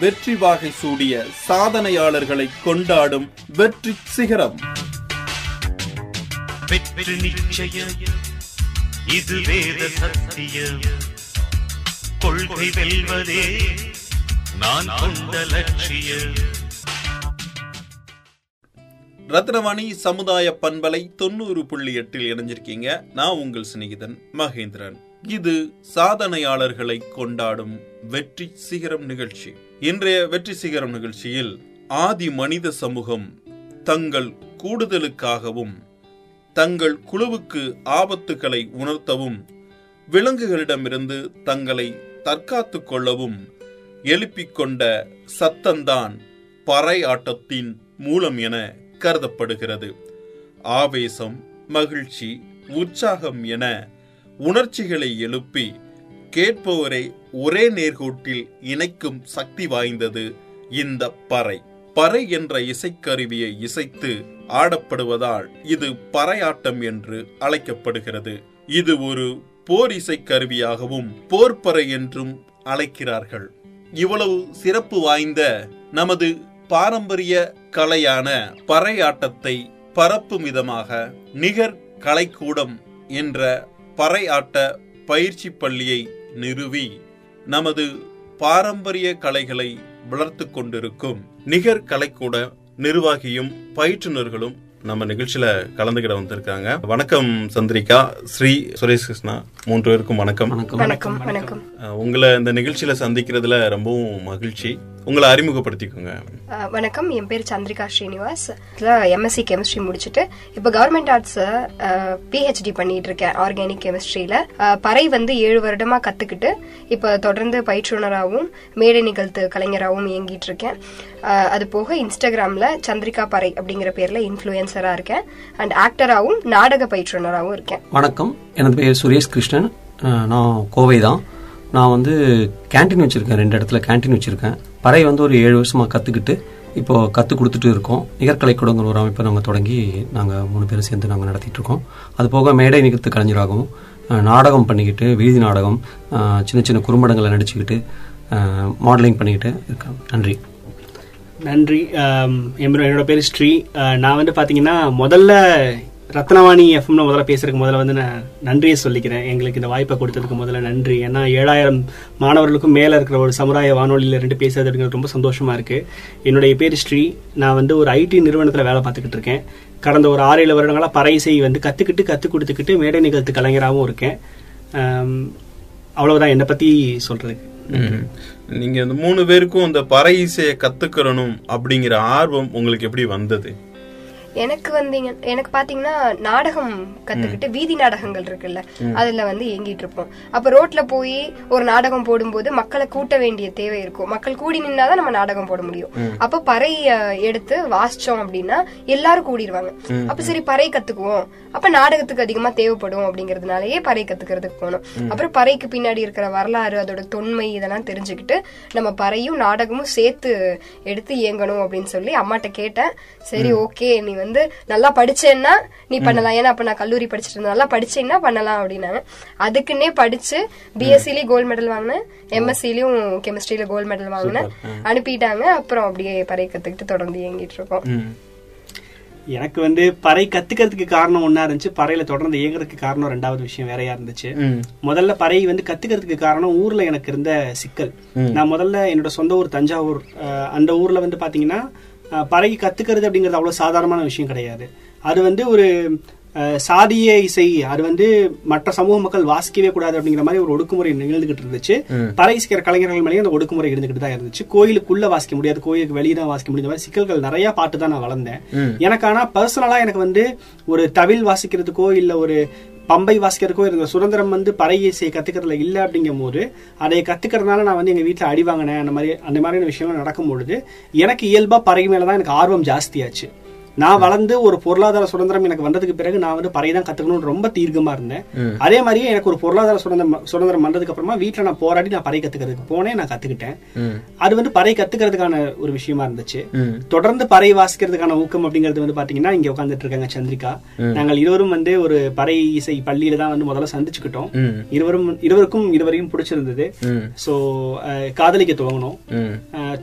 வெற்றி வாகை சூடிய சாதனையாளர்களை கொண்டாடும் வெற்றி சிகரம். வெற்றி நிச்சயம். இது வேத சத்தியம். கொள்கை வெல்வதே நான் கொண்ட லட்சியம். ரத்னவாணி சமுதாய பண்பலை தொண்ணூறு புள்ளி எட்டில் இணைஞ்சிருக்கீங்க. நான் உங்கள் சிநேகிதன் மகேந்திரன். இது சாதனையாளர்களை கொண்டாடும் வெற்றி சிகரம் நிகழ்ச்சி. இன்றைய வெற்றி சிகரம் நிகழ்ச்சியில் ஆதி மனித சமூகம் தங்கள் கூடுதலுக்காகவும் தங்கள் குழுவுக்கு ஆபத்துக்களை உணர்த்தவும் விலங்குகளிடமிருந்து தங்களை தற்காத்து கொள்ளவும் எழுப்பிக் கொண்ட சத்தந்தான் பறை ஆட்டத்தின் மூலம் என கருதப்படுகிறது. ஆவேசம் மகிழ்ச்சி உற்சாகம் என உணர்ச்சிகளை எழுப்பி கேட்பவரை ஒரே நேர்கோட்டில் இணைக்கும் சக்தி வாய்ந்தது இந்த பறை. பறை என்ற இசைக்கருவியை இசைத்து ஆடப்படுவதால் இது பறையாட்டம் என்று அழைக்கப்படுகிறது. இது ஒரு போர் இசைக்கருவியாகவும் போர்ப்பறை என்றும் அழைக்கிறார்கள். இவ்வளவு சிறப்பு வாய்ந்த நமது பாரம்பரிய கலையான பறையாட்டத்தை பரப்பும் விதமாக நிகர் கலைக்கூடம் என்ற பறையாட்ட பயிற்சி பள்ளியை நிறுவி. நமது பாரம்பரிய கலைகளை வளர்த்து கொண்டிருக்கும் நிகர் கலைக்கூட நிர்வாகியும் பயிற்றுனர்களும் நம்ம நிகழ்ச்சியில கலந்துகிட வந்திருக்காங்க. வணக்கம் சந்திரிகா. ஸ்ரீ சுரேஷ் கிருஷ்ணா மூன்று பேருக்கும் வணக்கம். வணக்கம் வணக்கம். உங்களை இந்த நிகழ்ச்சியில சந்திக்கிறதுல ரொம்பவும் மகிழ்ச்சி. உங்களை அறிமுகப்படுத்திக்கோங்க. வணக்கம். என் பேர் சந்திரிகா ஸ்ரீனிவாஸ். எம்எஸ்சி கெமிஸ்ட்ரி முடிச்சுட்டு இப்போ கவர்மெண்ட் ஆர்ட்ஸ் பிஹெச்டி பண்ணிட்டு இருக்கேன் ஆர்கானிக் கெமிஸ்ட்ரியில பறை வந்து ஏழு வருடமா கத்துக்கிட்டு இப்போ தொடர்ந்து பயிற்றுனராகவும் மேடை நிகழ்த்து கலைஞராகவும் இயங்கிட்டு இருக்கேன். அது போக இன்ஸ்டாகிராம்ல சந்திரிகா பறை அப்படிங்கிற பேர்ல இன்ஃபுளுசரா இருக்கேன். அண்ட் ஆக்டராகவும் நாடக பயிற்றுனராகவும் இருக்கேன். வணக்கம். எனது பெயர் சுரேஷ் கிருஷ்ணன். அஹ் நான் கோவை தான் நான் வந்து கேண்டீன் வச்சுருக்கேன். ரெண்டு இடத்துல கேண்டீன் வச்சுருக்கேன். பறை வந்து ஒரு ஏழு வருஷமாக கற்றுக்கிட்டு இப்போது கற்றுக் கொடுத்துட்டு இருக்கோம். நிகர்கலை கூடங்கிற ஒரு அமைப்பை நாங்கள் தொடங்கி நாங்கள் மூணு பேரும் சேர்ந்து நாங்கள் நடத்திட்டுருக்கோம் அது போக மேடை நிகழ்த்து கலைஞராகவும் நாடகம் பண்ணிக்கிட்டு வீதி நாடகம் சின்ன சின்ன குறும்படங்களை நடிச்சுக்கிட்டு மாடலிங் பண்ணிக்கிட்டு இருக்கேன் நன்றி. நன்றி. என்னோட பேர் ஸ்ரீ. நான் வந்து பார்த்தீங்கன்னா முதல்ல ரத்னவாணி எஃப்எம்ல முதல்ல பேசுறதுக்கு முதல்ல வந்து நான் நன்றியை சொல்லிக்கிறேன். எங்களுக்கு இந்த வாய்ப்பை கொடுத்ததுக்கு முதல்ல நன்றி. ஏன்னா ஏழாயிரம் மாணவர்களுக்கும் மேல இருக்கிற ஒரு சமுதாய வானொலியில ரெண்டு பேசுறதுங்கிறது ரொம்ப சந்தோஷமா இருக்கு. என்னுடைய பேர் ஸ்ரீ. நான் வந்து ஒரு ஐடி நிறுவனத்துல வேலை பார்த்துக்கிட்டு இருக்கேன். கடந்த ஒரு ஆறு ஏழு வருடங்களா பறைசை வந்து கத்துக்கிட்டு கத்து கொடுத்துக்கிட்டு மேடை நிகழ்த்து கலைஞராகவும் இருக்கேன். அவ்வளவுதான். என்னை பத்தி சொல்றதுக்கு. நீங்கள் நீங்க இந்த மூணு பேருக்கும் இந்த பறை இசையை கத்துக்கிறணும் அப்படிங்கிற ஆர்வம் உங்களுக்கு எப்படி வந்தது? எனக்கு வந்தீங்க எனக்கு பாத்தீங்கன்னா நாடகம் கத்துக்கிட்டு வீதி நாடகங்கள் இருக்குல்ல அதுல வந்து இயங்கிட்டு இருப்போம். அப்ப ரோட்ல போய் ஒரு நாடகம் போடும்போது மக்களை கூட்ட வேண்டிய தேவை இருக்கும். மக்கள் கூடி நின்னாதான் நம்ம நாடகம் போட முடியும். அப்ப பறை எடுத்து வாசிச்சோம் அப்படின்னா எல்லாரும் கூடிடுவாங்க அப்ப சரி பறை கத்துக்குவோம். அப்ப நாடகத்துக்கு அதிகமா தேவைப்படும் அப்படிங்கறதுனாலயே பறை கத்துக்கிறதுக்கு போனோம். அப்புறம் பறைக்கு பின்னாடி இருக்கிற வரலாறு அதோட தொன்மை இதெல்லாம் தெரிஞ்சுக்கிட்டு நம்ம பறையும் நாடகமும் சேர்த்து எடுத்து இயங்கணும் அப்படின்னு சொல்லி அம்மாட்ட கேட்டேன். சரி ஓகே நீ வந்து நல்லா படிச்சேன்னா நீ பண்ணலாம். ஏன்னா அப்ப நான் கல்லூரி படிச்சிட்டு இருந்தேன். நல்லா படிச்சேன்னா பண்ணலாம் அப்படின்னாங்க. அதுக்குன்னே படிச்சு பிஎஸ்சிலயும் கோல்டு மெடல் வாங்கினேன். எம்எஸ்சிலயும் கெமிஸ்ட்ரியில கோல்டு மெடல் வாங்கினேன். அனுப்பிட்டாங்க. அப்புறம் அப்படியே பறை கத்துக்கிட்டு தொடர்ந்து இயங்கிட்டு இருக்கோம். எனக்கு வந்து பறை கத்துக்கிறதுக்கு காரணம் ஒண்ணா இருந்துச்சு. பறையில தொடர்ந்து இயங்குறதுக்கு காரணம் ரெண்டாவது விஷயம் வேறையா இருந்துச்சு. முதல்ல பறை வந்து கத்துக்கிறதுக்கு காரணம் ஊர்ல எனக்கு இருந்த சிக்கல். நான் முதல்ல என்னோட சொந்த ஊர் தஞ்சாவூர் அந்த ஊர்ல வந்து பாத்தீங்கன்னா பறை கத்துக்கிறது அப்படிங்கிறது அவ்வளவு சாதாரணமான விஷயம் கிடையாது. அது வந்து ஒரு சாதிய இசை அது வந்து மற்ற சமூக மக்கள் வாசிக்கவே கூடாது அப்படிங்கிற மாதிரி ஒரு ஒடுக்குமுறை நிகழ்ந்துகிட்டு இருந்துச்சு. பறை இசைக்கிற கலைஞர்கள் மேலேயும் அந்த ஒடுக்குமுறை இருந்துகிட்டு தான் இருந்துச்சு. கோயிலுக்குள்ள வாசிக்க முடியாது கோயிலுக்கு வெளியே தான் வாசிக்க முடியாத. மாதிரி சிக்கல்கள் நிறைய பார்த்து தான் நான் வளர்ந்தேன். எனக்கு ஆனா பர்சனலா எனக்கு வந்து ஒரு தவில் வாசிக்கிறதுக்கோ இல்ல ஒரு பம்பை வாசிக்கிறதுக்கோ இருந்த சுதந்திரம் வந்து பறை இசையை கத்துக்கிறதுல இல்லை அப்படிங்கும் போது அதை கத்துக்கிறதுனால நான் வந்து எங்க வீட்டில் அடி வாங்கினேன். அந்த மாதிரி அந்த மாதிரியான விஷயங்கள் நடக்கும் பொழுது எனக்கு இயல்பா பறை மேலதான் எனக்கு ஆர்வம் ஜாஸ்தியாச்சு. நான் வளர்ந்து ஒரு பொருளாதார சுதந்திரம் எனக்கு வந்ததுக்கு பிறகு நான் வந்து பறை தான் கத்துக்கணும்னு ரொம்ப தீர்க்கமா இருந்தேன். அதே மாதிரியே எனக்கு ஒரு பொருளாதார சுதந்திரம் சுதந்திரம் வந்ததுக்கு அப்புறமா வீட்டுல நான் போராடி நான் பறை கத்துக்கிறதுக்கு போனேன் நான் கத்துக்கிட்டேன். அது வந்து பறை கத்துக்கிறதுக்கான ஒரு விஷயமா இருந்துச்சு. தொடர்ந்து பறை வாசிக்கிறதுக்கான ஊக்கம் அப்படிங்கிறது வந்து பாத்தீங்கன்னா இங்க உட்காந்துட்டு இருக்காங்க சந்திரிகா. நாங்கள் இருவரும் வந்து ஒரு பறை இசை பள்ளியில தான் வந்து முதல்ல சந்திச்சுக்கிட்டோம். இருவரும் இருவருக்கும் இருவரையும் பிடிச்சிருந்தது. சோ காதலிக்க துவங்கணும்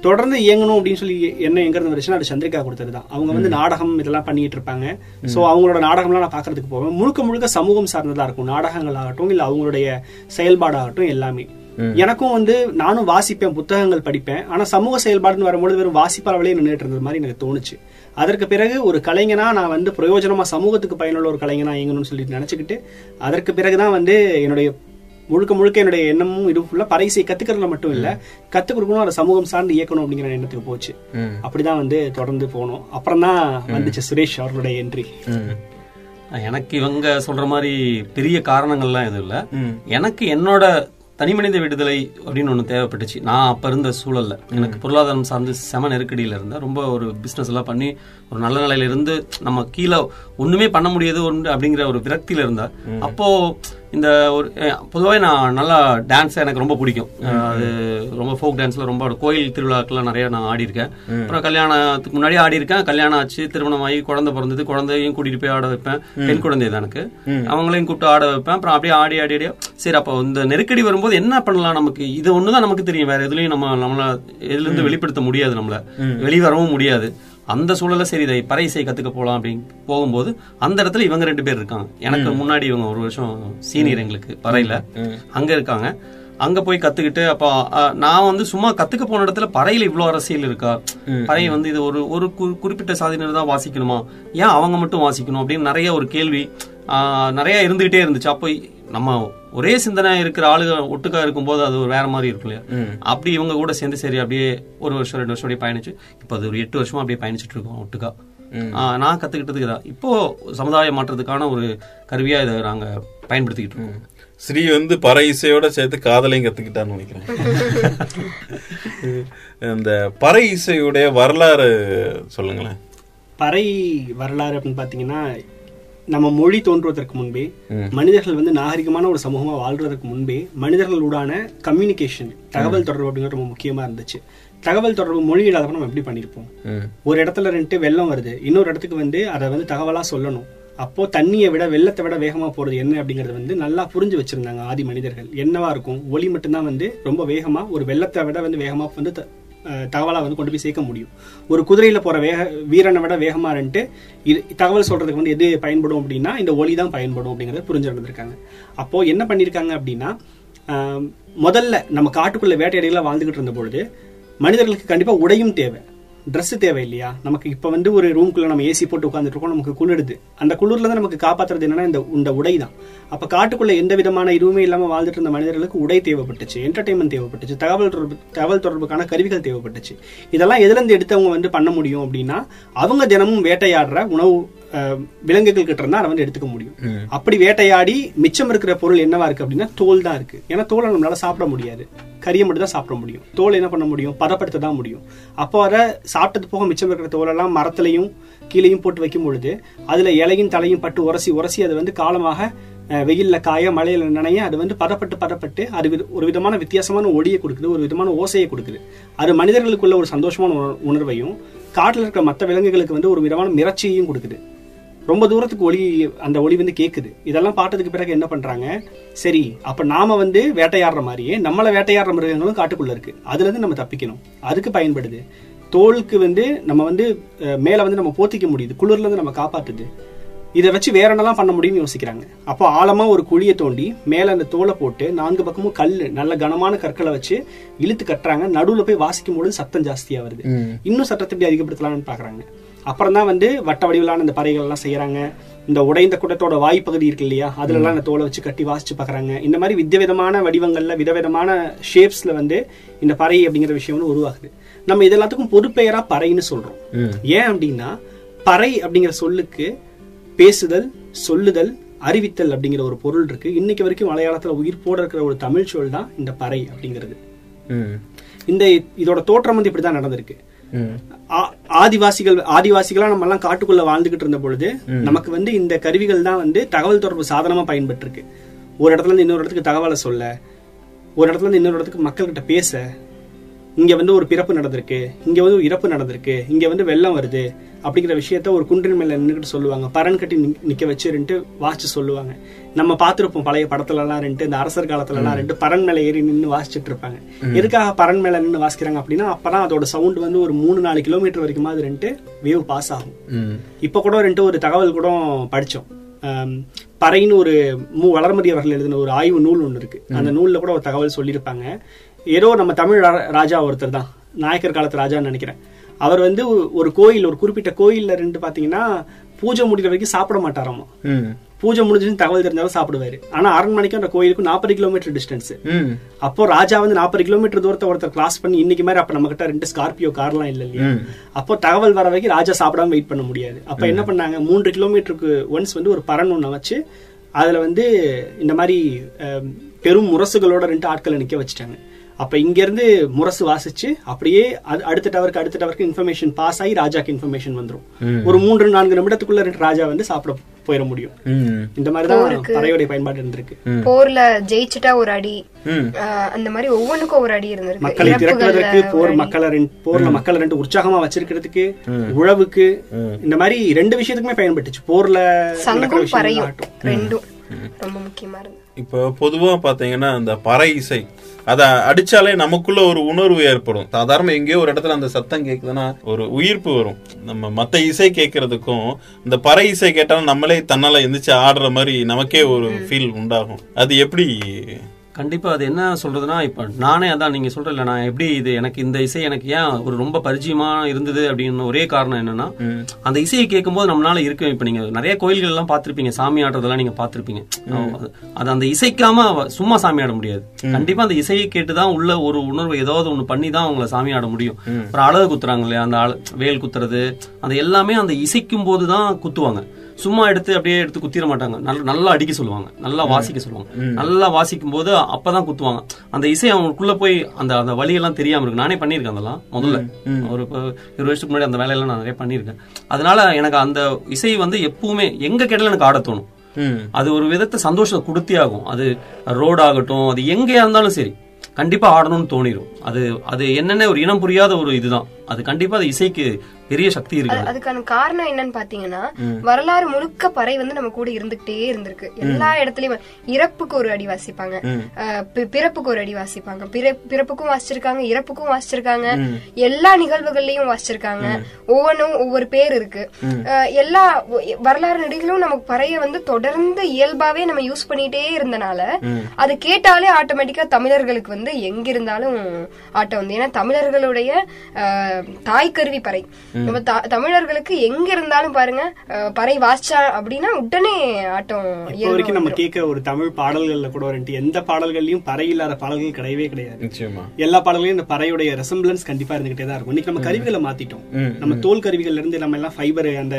தொடர்ந்து இயங்கணும் அப்படின்னு சொல்லி என்ன எங்க இருந்து வந்துச்சுன்னா அது சந்திரிகா கொடுத்தது தான் அவங்க வந்து நாடகம் இதெல்லாம் பண்ணிட்டு இருப்பாங்க சோ அவங்களோட நாடகம்லாம் நான் பாக்குறதுக்கு போவேன். முழுக்க முழுக்க சமூகம் சார்ந்ததா இருக்கும். நாடகங்கள் ஆகட்டும் இல்ல அவங்களுடைய செயல்பாடாகட்டும் எல்லாமே. எனக்கும் வந்து நானும் வாசிப்பேன் புத்தகங்கள் படிப்பேன். ஆனா சமூக செயல்பாடுன்னு வரும்பொழுது வெறும் வாசிப்பாளர்களே நின்றுட்டு இருந்தது மாதிரி எனக்கு தோணுச்சு. அதற்கு பிறகு ஒரு கலைஞனா நான் வந்து பிரயோஜனமா சமூகத்துக்கு பயனுள்ள ஒரு கலைஞனா இயங்கணும்னு சொல்லிட்டு நினைச்சுக்கிட்டு அதற்கு பிறகுதான் வந்து என்னுடைய முழுக்க முழுக்க என்னுடைய எண்ணமும் இது ஃபுல்லா பறைசை கத்துக்கிறதுல மட்டும் இல்ல கத்துக் கொடுக்கணும் அதை சமூகம் சார்ந்து இயக்கணும் அப்படிங்கிற எண்ணத்துக்கு போச்சு. அப்படிதான் வந்து தொடர்ந்து போனோம். அப்புறம் தான் வந்துச்சு சுரேஷ் அவர்களுடைய என்ட்ரி. எனக்கு இவங்க சொல்ற மாதிரி பெரிய காரணங்கள்லாம் எதுவும் இல்ல. எனக்கு என்னோட தனிமனித விடுதலை அப்படின்னு ஒன்று தேவைப்பட்டுச்சு. நான் அப்ப இருந்த சூழல்ல. எனக்கு பொருளாதாரம் சார்ந்து செம நெருக்கடியில இருந்தேன். ரொம்ப ஒரு பிசினஸ் எல்லாம் பண்ணி ஒரு நல்ல நிலையில இருந்து நம்ம கீழே ஒண்ணுமே பண்ண முடியாது ஒன்று அப்படிங்கிற ஒரு விரக்தியில இருந்தா அப்போ இந்த ஒரு பொதுவாக நான் நல்லா டான்ஸ் எனக்கு ரொம்ப பிடிக்கும். அது ரொம்ப ஃபோக் டான்ஸ்ல ரொம்ப கோயில் திருவிழாக்கெல்லாம் நிறைய நான் ஆடி இருக்கேன் அப்புறம் கல்யாணத்துக்கு முன்னாடி ஆடி இருக்கேன் கல்யாணம் ஆச்சு திருமணம் ஆகி குழந்தை பிறந்தது குழந்தையும் கூட்டிட்டு போய் ஆட வைப்பேன். பெண் குழந்தை தான் எனக்கு. அவங்களையும் கூப்பிட்டு ஆட வைப்பேன். அப்புறம் அப்படியே ஆடி ஆடி ஆடி சரி அப்போ இந்த நெருக்கடி வரும்போது என்ன பண்ணலாம் நமக்கு? இது ஒண்ணுதான் நமக்கு தெரியும். வேற எதுலயும் நம்ம நம்மள எதுல இருந்து வெளிப்படுத்த முடியாது நம்மள. வெளிவரவும் முடியாது. அந்த சூழல்ல சரி இதை பறை இசை கத்துக்க போலாம் அப்படின்னு போகும்போது அந்த இடத்துல இவங்க ரெண்டு பேர் இருக்காங்க. எனக்கு முன்னாடி இவங்க ஒரு வருஷம் சீனியர் எங்களுக்கு பறையில. அங்க இருக்காங்க. அங்க போய் கத்துக்கிட்டு அப்ப நான் வந்து சும்மா கத்துக்க போன இடத்துல பறையில இவ்வளவு அரசியல் இருக்கா? பறை வந்து இது ஒரு ஒரு கு- குறிப்பிட்ட சாதியினர் தான் வாசிக்கணுமா? ஏன் அவங்க மட்டும் வாசிக்கணும் அப்படின்னு நிறைய ஒரு கேள்வி ஆஹ், நிறைய இருந்துகிட்டே இருந்துச்சு. அப்போ நம்ம ஒரே சிந்தனை இருக்கிற ஆளுங்க ஒட்டுக்கா இருக்கும்போது அது ஒரு வேற மாதிரி இருக்கும் இல்லையா? அப்படி இவங்க கூட சேர்ந்து சரி அப்படியே ஒரு வருஷம் ரெண்டு வருஷம் அப்படியே பயணிச்சு இப்போ அது ஒரு எட்டு வருஷமா அப்படியே பயணிச்சுட்டு இருக்கோம் ஒட்டுக்கா. ஆஹ், நான் கத்துக்கிட்டதுக்கு இதான். இப்போ சமுதாய மாற்றத்துக்கான ஒரு கருவியா இதை நாங்க பயன்படுத்திக்கிட்டு இருக்கோம். ஸ்ரீ வந்து பறை இசையோட சேர்த்து காதலையும் கத்துக்கிட்டான்னு நினைக்கிறேன். இந்த பறை இசையுடைய வரலாறு சொல்லுங்களேன். பறை வரலாறு அப்படின்னு பாத்தீங்கன்னா நம்ம மொழி தோன்றுவதற்கு முன்பே மனிதர்கள் வந்து நாகரிகமான ஒரு சமூகமா வாழ்றதுக்கு முன்பே மனிதர்களோடான கம்யூனிகேஷன் தகவல் தொடர்பு அப்படிங்கிறது ரொம்ப முக்கியமா இருந்துச்சு. தகவல் தொடர்பு மொழி இல்லாதப்ப நம்ம எப்படி பண்ணிருப்போம். ஒரு இடத்துல ரெண்டு வெள்ளம் வருது இன்னொரு இடத்துக்கு வந்து அதை வந்து தகவலா சொல்லணும். அப்போ தண்ணியை விட வெள்ளத்தை விட வேகமா போறது என்ன அப்படிங்கறது வந்து நல்லா புரிஞ்சு வச்சிருந்தாங்க ஆதி மனிதர்கள். என்னவா இருக்கும்? ஒளி மட்டும்தான் வந்து ரொம்ப வேகமா ஒரு வெள்ளத்தை விட வந்து வேகமா வந்து தகவலை வந்து கொண்டு போய் சேர்க்க முடியும். ஒரு குதிரையில் போகிற வேக வீரனை விட வேகமாறன்ட்டு இருந்துட்டு இது தகவல் சொல்கிறதுக்கு வந்து எது பயன்படும் அப்படின்னா இந்த ஒளி தான் பயன்படும் அப்படிங்கிறத புரிஞ்சு இருந்திருக்காங்க அப்போது என்ன பண்ணியிருக்காங்க அப்படின்னா முதல்ல நம்ம காட்டுக்குள்ள வேட்டையடிகளா வாழ்ந்துக்கிட்டு இருந்த பொழுது மனிதர்களுக்கு கண்டிப்பாக உடையும் தேவை. ட்ரெஸ் தேவை இல்லையா நமக்கு இப்போ வந்து ஒரு ரூம்குள்ளே நம்ம ஏசி போட்டு உட்காந்துட்டு இருக்கோம் நமக்கு குளிருது. அந்த குளிர்ல தான் நமக்கு காப்பாத்துறது என்னன்னா இந்த இந்த உடை தான் அப்போ காட்டுக்குள்ள எந்த விதமான இதுவுமே இல்லாமல் வாழ்ந்துட்டு இருந்த மனிதர்களுக்கு உடை தேவைப்பட்டுச்சு என்டர்டைன்மெண்ட் தேவைப்பட்டுச்சு தகவல் தொடர்பு தகவல் தொடர்புக்கான கருவிகள் தேவைப்பட்டுச்சு. இதெல்லாம் எதுலேருந்து எடுத்து அவங்க வந்து பண்ண முடியும் அப்படின்னா அவங்க தினமும் வேட்டையாடுற உணவு விலங்குகள் கிட்ட இருந்தா அதை வந்து எடுத்துக்க முடியும். அப்படி வேட்டையாடி மிச்சம் இருக்கிற பொருள் என்னவா இருக்கு அப்படின்னா தோல் தான் இருக்கு. ஏன்னா தோலை நம்மளால சாப்பிட முடியாது. கறியை மட்டும் தான் சாப்பிட முடியும். தோல் என்ன பண்ண முடியும்? பதப்படுத்த தான் முடியும். அப்போ அதை சாப்பிட்டது போக மிச்சம் இருக்கிற தோலெல்லாம் மரத்துலையும் கீழையும் போட்டு வைக்கும் பொழுது அதுல இலையும் தலையும் பட்டு உரசி உரசி அது வந்து காலமாக வெயில்ல காய மழையில நனைய அது வந்து பதப்பட்டு பதப்பட்டு அது ஒரு விதமான வித்தியாசமான ஒளியை கொடுக்குது ஒரு விதமான ஓசையை கொடுக்குது. அது மனிதர்களுக்குள்ள ஒரு சந்தோஷமான உணர்- உணர்வையும் காட்டுல இருக்கிற மற்ற விலங்குகளுக்கு வந்து ஒரு விதமான மிரட்சியையும் கொடுக்குது. ரொம்ப தூரத்துக்கு ஒளி அந்த ஒளி வந்து கேக்குது. இதெல்லாம் பார்த்ததுக்கு பிறகு என்ன பண்றாங்க? சரி அப்ப நாம வந்து வேட்டையாடுற மாதிரியே நம்மள வேட்டையாடுற மிருகங்களும் காட்டுக்குள்ள இருக்கு. அதுல இருந்து நம்ம தப்பிக்கணும். அதுக்கு பயன்படுது. தோலுக்கு வந்து நம்ம வந்து மேல வந்து நம்ம போத்திக்க முடியுது. குளிர்ல இருந்து நம்ம காப்பாத்துது. இதை வச்சு வேற என்னலாம் பண்ண முடியும்னு யோசிக்கிறாங்க. அப்போ ஆழமா ஒரு குழியை தோண்டி மேல அந்த தோலை போட்டு நான்கு பக்கமும் கல் நல்ல கனமான கற்களை வச்சு இழுத்து கட்டுறாங்க. நடுவுல போய் வாசிக்கும் பொழுது சத்தம் ஜாஸ்தியா வருது. இன்னும் சத்தத்தை எப்படி அதிகப்படுத்தலாம்னு பாக்குறாங்க. அப்புறம் தான் வந்து வட்ட வடிவிலான இந்த பறைகள் எல்லாம் செய்யறாங்க. இந்த உடைந்த குடத்தோட வாய்ப்பகுதி இருக்கு இல்லையா? அதுல எல்லாம் இந்த தோலை வச்சு கட்டி வாசிச்சு பாக்குறாங்க. இந்த மாதிரி விதவிதமான வடிவங்கள்ல விதவிதமான ஷேப்ஸ்ல வந்து இந்த பறை அப்படிங்கிற விஷயம் வந்து உருவாகுது. நம்ம இது எல்லாத்துக்கும் பொதுப்பெயரா பறைன்னு சொல்றோம். ஏன் அப்படின்னா பறை அப்படிங்கிற சொல்லுக்கு பேசுதல் சொல்லுதல் அறிவித்தல் அப்படிங்கிற ஒரு பொருள் இருக்கு. இன்னைக்கு வரைக்கும் மலையாளத்துல உயிர்ப்போட இருக்கிற ஒரு தமிழ் சொல் தான் இந்த பறை அப்படிங்கிறது. இந்த இதோட தோற்றம் வந்து இப்படிதான் நடந்திருக்கு. ஆதிவாசிகள் ஆதிவாசிகளா நம்ம எல்லாம் காட்டுக்குள்ள வாழ்ந்துகிட்டு இருந்த பொழுது நமக்கு வந்து இந்த கருவிகள் தான் வந்து தகவல் தொடர்பு சாதனமா பயன்பட்டு இருக்கு ஒரு இடத்துல இருந்து இன்னொரு இடத்துக்கு தகவலை சொல்ல ஒரு இடத்துல இருந்து இன்னொரு இடத்துக்கு மக்கள்கிட்ட பேச இங்க வந்து ஒரு பிறப்பு நடந்திருக்கு இங்க வந்து ஒரு இறப்பு நடந்திருக்கு இங்க வந்து வெள்ளம் வருது அப்படிங்கிற விஷயத்த ஒரு குன்றின் மேல நின்னுக்கிட்டு சொல்லுவாங்க. பரன் கட்டி நிக்க வச்சு ரெண்டு வாசிச்சு சொல்லுவாங்க. நம்ம பார்த்திருப்போம் பழைய படத்துல எல்லாம் ரெண்டு இந்த அரசர் காலத்துல எல்லாம் ரெண்டு பரன் மேல ஏறி நின்னு வாசிச்சுட்டு இருப்பாங்க எதுக்காக பரன் மேல நின்னு வாசிக்கிறாங்க அப்படின்னா அப்பதான் அதோட சவுண்ட் வந்து ஒரு மூணு நாலு கிலோமீட்டர் வரைக்கும் அது ரெண்டு வேவ் பாஸ் ஆகும். இப்ப கூட ரெண்டு ஒரு தகவல் கூட படிச்சோம். ஆம், பறைன்னு ஒரு மு வளர்மதி அவர்கள் எழுதின ஒரு ஆய்வு நூல் ஒன்று இருக்கு. அந்த நூல்ல கூட ஒரு தகவல் சொல்லியிருப்பாங்க. ஏதோ நம்ம தமிழ் ராஜா ஒருத்தர் தான். நாயக்கர் காலத்து ராஜான்னு நினைக்கிறேன். அவர் வந்து ஒரு கோயில் ஒரு குறிப்பிட்ட கோயில்ல ரெண்டு பாத்தீங்கன்னா பூஜை முடிகிற வரைக்கும் சாப்பிட மாட்டாராமா. பூஜை முடிஞ்சுன்னு தகவல் தெரிஞ்சாலும் சாப்பிடுவாரு. ஆனா அரண்மனைக்கும் அந்த கோயிலுக்கும் நாற்பது கிலோமீட்டர் டிஸ்டன்ஸ் அப்போ ராஜா வந்து நாற்பது கிலோமீட்டர் தூரத்தை ஒருத்தர் கிராஸ் பண்ணி இன்னைக்கு மாதிரி அப்ப நம்ம கிட்ட ரெண்டு ஸ்கார்பியோ கார்லாம் இல்ல இல்லையா. அப்போ தகவல் வர வரைக்கும் ராஜா சாப்பிடாம வெயிட் பண்ண முடியாது. அப்ப என்ன பண்ணாங்க? மூன்று கிலோமீட்டருக்கு ஒன்ஸ் வந்து ஒரு பரன் ஒண்ண வச்சு அதுல வந்து இந்த மாதிரி பெரும் முரசுகளோட ரெண்டு ஆட்களை நிக்க வச்சுட்டாங்க. அப்ப இங்க இருந்து முரசு வாசிச்சு அப்படியே அடுத்த டவருக்கு அடுத்த டவருக்கு இன்ஃபர்மேஷன் பாஸ் ஆகி ராஜாக்கு இன்ஃபர்மேஷன் வந்துரும். ஒரு மூன்று நான்கு நிமிடத்துக்குள்ள ரெண்டு ராஜா வந்து சாப்பிட போயிட முடியும். இந்த மாதிரி தான் பறையோடைய பயன்பாடு இருந்திருக்கு. போர்ல ஜெயிச்சுட்டா ஒரு அடி அந்த மாதிரி ஒவ்வொன்றுக்கும் ஒரு அடி இருந்திருக்கு. மக்களை திரட்டுவதற்கு போர். மக்களை ரெண்டு போர்ல மக்களை ரெண்டு உற்சாகமா வச்சிருக்கிறதுக்கு உழவுக்கு இந்த மாதிரி ரெண்டு விஷயத்துக்குமே பயன்பட்டுச்சு. போர்ல சங்கும் பறையும். ரெண்டும். ரொம்ப முக்கியமா இருந்தது இப்போ பொதுவா பாத்தீங்கன்னா இந்த பறை இசை அத அடிச்சாலே நமக்குள்ள ஒரு உணர்வு ஏற்படும். சாதாரண எங்கேயோ ஒரு இடத்துல அந்த சத்தம் கேக்குதுன்னா ஒரு உயிர்ப்பு வரும். நம்ம மத்த இசை கேட்கறதுக்கும் இந்த பறை இசை கேட்டாலும் நம்மளே தன்னால எந்திரிச்சு ஆடுற மாதிரி நமக்கே ஒரு ஃபீல் உண்டாகும். அது எப்படி கண்டிப்பா அது என்ன சொல்றதுன்னா இப்ப நானே அதான் நீங்க சொல்றல நான் எப்படி இது எனக்கு இந்த இசை எனக்கு ஏன் ஒரு ரொம்ப பரிச்சயமா இருந்தது அப்படின்னு ஒரே காரணம் என்னன்னா அந்த இசையை கேட்கும்போது நம்மளால இருக்க இப்ப நீங்க நிறைய கோயில்கள் எல்லாம் பார்த்திருப்பீங்க சாமி ஆடுறதெல்லாம் நீங்க பார்த்திருப்பீங்க. அது அந்த இசைக்காம சும்மா சாமி ஆட முடியாது. கண்டிப்பா அந்த இசையை கேட்டுதான் உள்ள ஒரு உணர்வு ஏதாவது ஒண்ணு பண்ணி தான் அவங்கள சாமி ஆட முடியும். அப்புறம் அழகு குத்துறாங்க இல்லையா அந்த வேல் குத்துறது அந்த எல்லாமே அந்த இசைக்கும் போது தான் குத்துவாங்க. சும்மா எடுத்து அப்படியே எடுத்து குத்திர மாட்டாங்க. நல்ல நல்லா அடிக்க சொல்லுவாங்க. நல்லா வாசிக்க சொல்லுவாங்க. நல்லா வாசிக்கும் போது அப்பதான் குத்துவாங்க. அந்த இசை அவங்களுக்குள்ள போய் அந்த அந்த வழியெல்லாம் தெரியாம இருக்கு. நானே பண்ணியிருக்கேன் அதெல்லாம் முதல்ல. ஒரு இருபது வருஷத்துக்கு முன்னாடி அந்த வேலையெல்லாம் நான் நிறைய பண்ணியிருக்கேன். அதனால எனக்கு அந்த இசை வந்து எப்பவுமே எங்க கேட்டாலும் எனக்கு ஆட தோணும். அது ஒரு விதத்தை சந்தோஷத்தை கொடுத்தே ஆகும். அது ரோட் ஆகட்டும் அது எங்கேயா இருந்தாலும் சரி. கண்டிப்பா ஆடணும்னு தோணிரும். அது அது என்னென்ன ஒரு இனம் புரியாத ஒரு இதுதான். அது கண்டிப்பா அது இசைக்கு பெரிய சக்தி இருக்கு அது- அதுக்கான காரணம் என்னன்னு பாத்தீங்கன்னா வரலாறு முழுக்க பறை வந்து நம்ம கூட இருந்துகிட்டே இருந்திருக்கு. எல்லா இடத்துலயும் இறப்புக்கு ஒரு அடி வாசிப்பாங்க. பிறப்புக்கு ஒரு அடி வாசிப்பாங்க. பிற- பிறப்புக்கும் வாசிச்சிருக்காங்க இறப்புக்கும் வாசிச்சிருக்காங்க. எல்லா நிகழ்வுகள்லயும் வாசிச்சிருக்காங்க. ஒவ்வொன்றும் ஒவ்வொரு பேர் இருக்கு. எல்லா வரலாறு நடிகளும் நமக்கு பறைய வந்து தொடர்ந்து இயல்பாவே நம்ம யூஸ் பண்ணிட்டே இருந்தனால அது கேட்டாலே ஆட்டோமேட்டிக்கா தமிழர்களுக்கு வந்து எங்க இருந்தாலும் ஆட்டம் வந்து. ஏன்னா தமிழர்களுடைய அஹ், தாய்க்கருவி பறை. நம்ம தமிழர்களுக்கு எங்க இருந்தாலும் பாருங்க பறை வாசிச்சா அப்படின்னா உடனே ஆட்டம் வரைக்கும் நம்ம. கேட்க ஒரு தமிழ் பாடல்கள்ல கூட வந்துட்டு எந்த பாடல்கள்லயும் பறை இல்லாத பாடல்கள் கிடையவே கிடையாது. நிச்சயமா. எல்லா பாடல்களையும் இந்த பறையுடைய ரெசம்பிளன்ஸ் கண்டிப்பா இருந்துகிட்டே தான் இருக்கும். இன்னைக்கு நம்ம கருவிகளை மாத்திட்டோம். நம்ம தோல் கருவிகள்ல இருந்து நம்ம எல்லாம் ஃபைபர் அந்த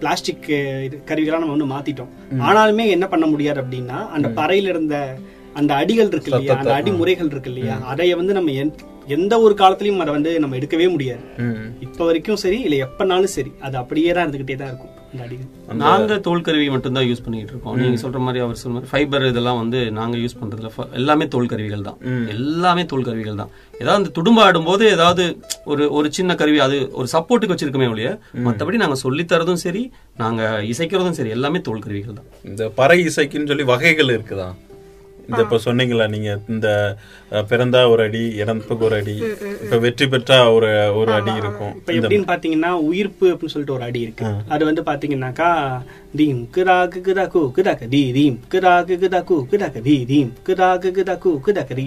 பிளாஸ்டிக் கருவிகளா நம்ம வந்து மாத்திட்டோம். ஆனாலுமே என்ன பண்ண முடியாது அப்படின்னா அந்த பறையில இருந்த அந்த அடிகள் இருக்கு இல்லையா? அந்த அடிமுறைகள் இருக்கு இல்லையா? அதைய வந்து நம்ம எந்த- எந்த ஒரு காலத்திலயும் அதை வந்து நம்ம எடுக்கவே முடியாது. ம். இப்ப வரைக்கும் சரி இல்ல எப்பனாலும் சரி அது அப்படியே தான் இருந்துகிட்டே தான் இருக்கும் அந்த அடிகள். நாங்க தோல் கருவி மட்டும்தான் யூஸ் பண்ணிட்டு இருக்கோம். நீங்க சொல்ற மாதிரி அவர் சொல்ற மாதிரி ஃபைபர் இதெல்லாம் வந்து நாங்க யூஸ் பண்றதுல எல்லாமே தோல் கருவிகள் தான். எல்லாமே தோல் கருவிகள் தான். ஏதாவது இந்த துடும்பு ஆடும்போது ஏதாவது ஒரு ஒரு சின்ன கருவி அது ஒரு சப்போர்ட்டுக்கு வச்சிருக்கமே ஒழிய மத்தபடி நாங்க சொல்லித் தரதும் சரி நாங்க இசைக்கிறதும் சரி எல்லாமே தோல் கருவிகள் தான். இந்த பறை இசைக்குன்னு சொல்லி வகைகள் இருக்குதா? இந்த இப்ப சொன்னீங்களா நீங்க இந்த பிறந்தா ஒரு அடி இறந்ததுக்கு ஒரு அடி இப்ப வெற்றி பெற்றா ஒரு ஒரு அடி இருக்கும். இப்ப எப்படின்னு பாத்தீங்கன்னா உயிர்ப்பு அப்படின்னு சொல்லிட்டு ஒரு அடி இருக்கு. அது வந்து பாத்தீங்கன்னாக்கா தீம் கிதா கிதா கு கிதா கதி தீம் கிதா கிதா கு கிதா கதி தீம் கிதா கிதா கு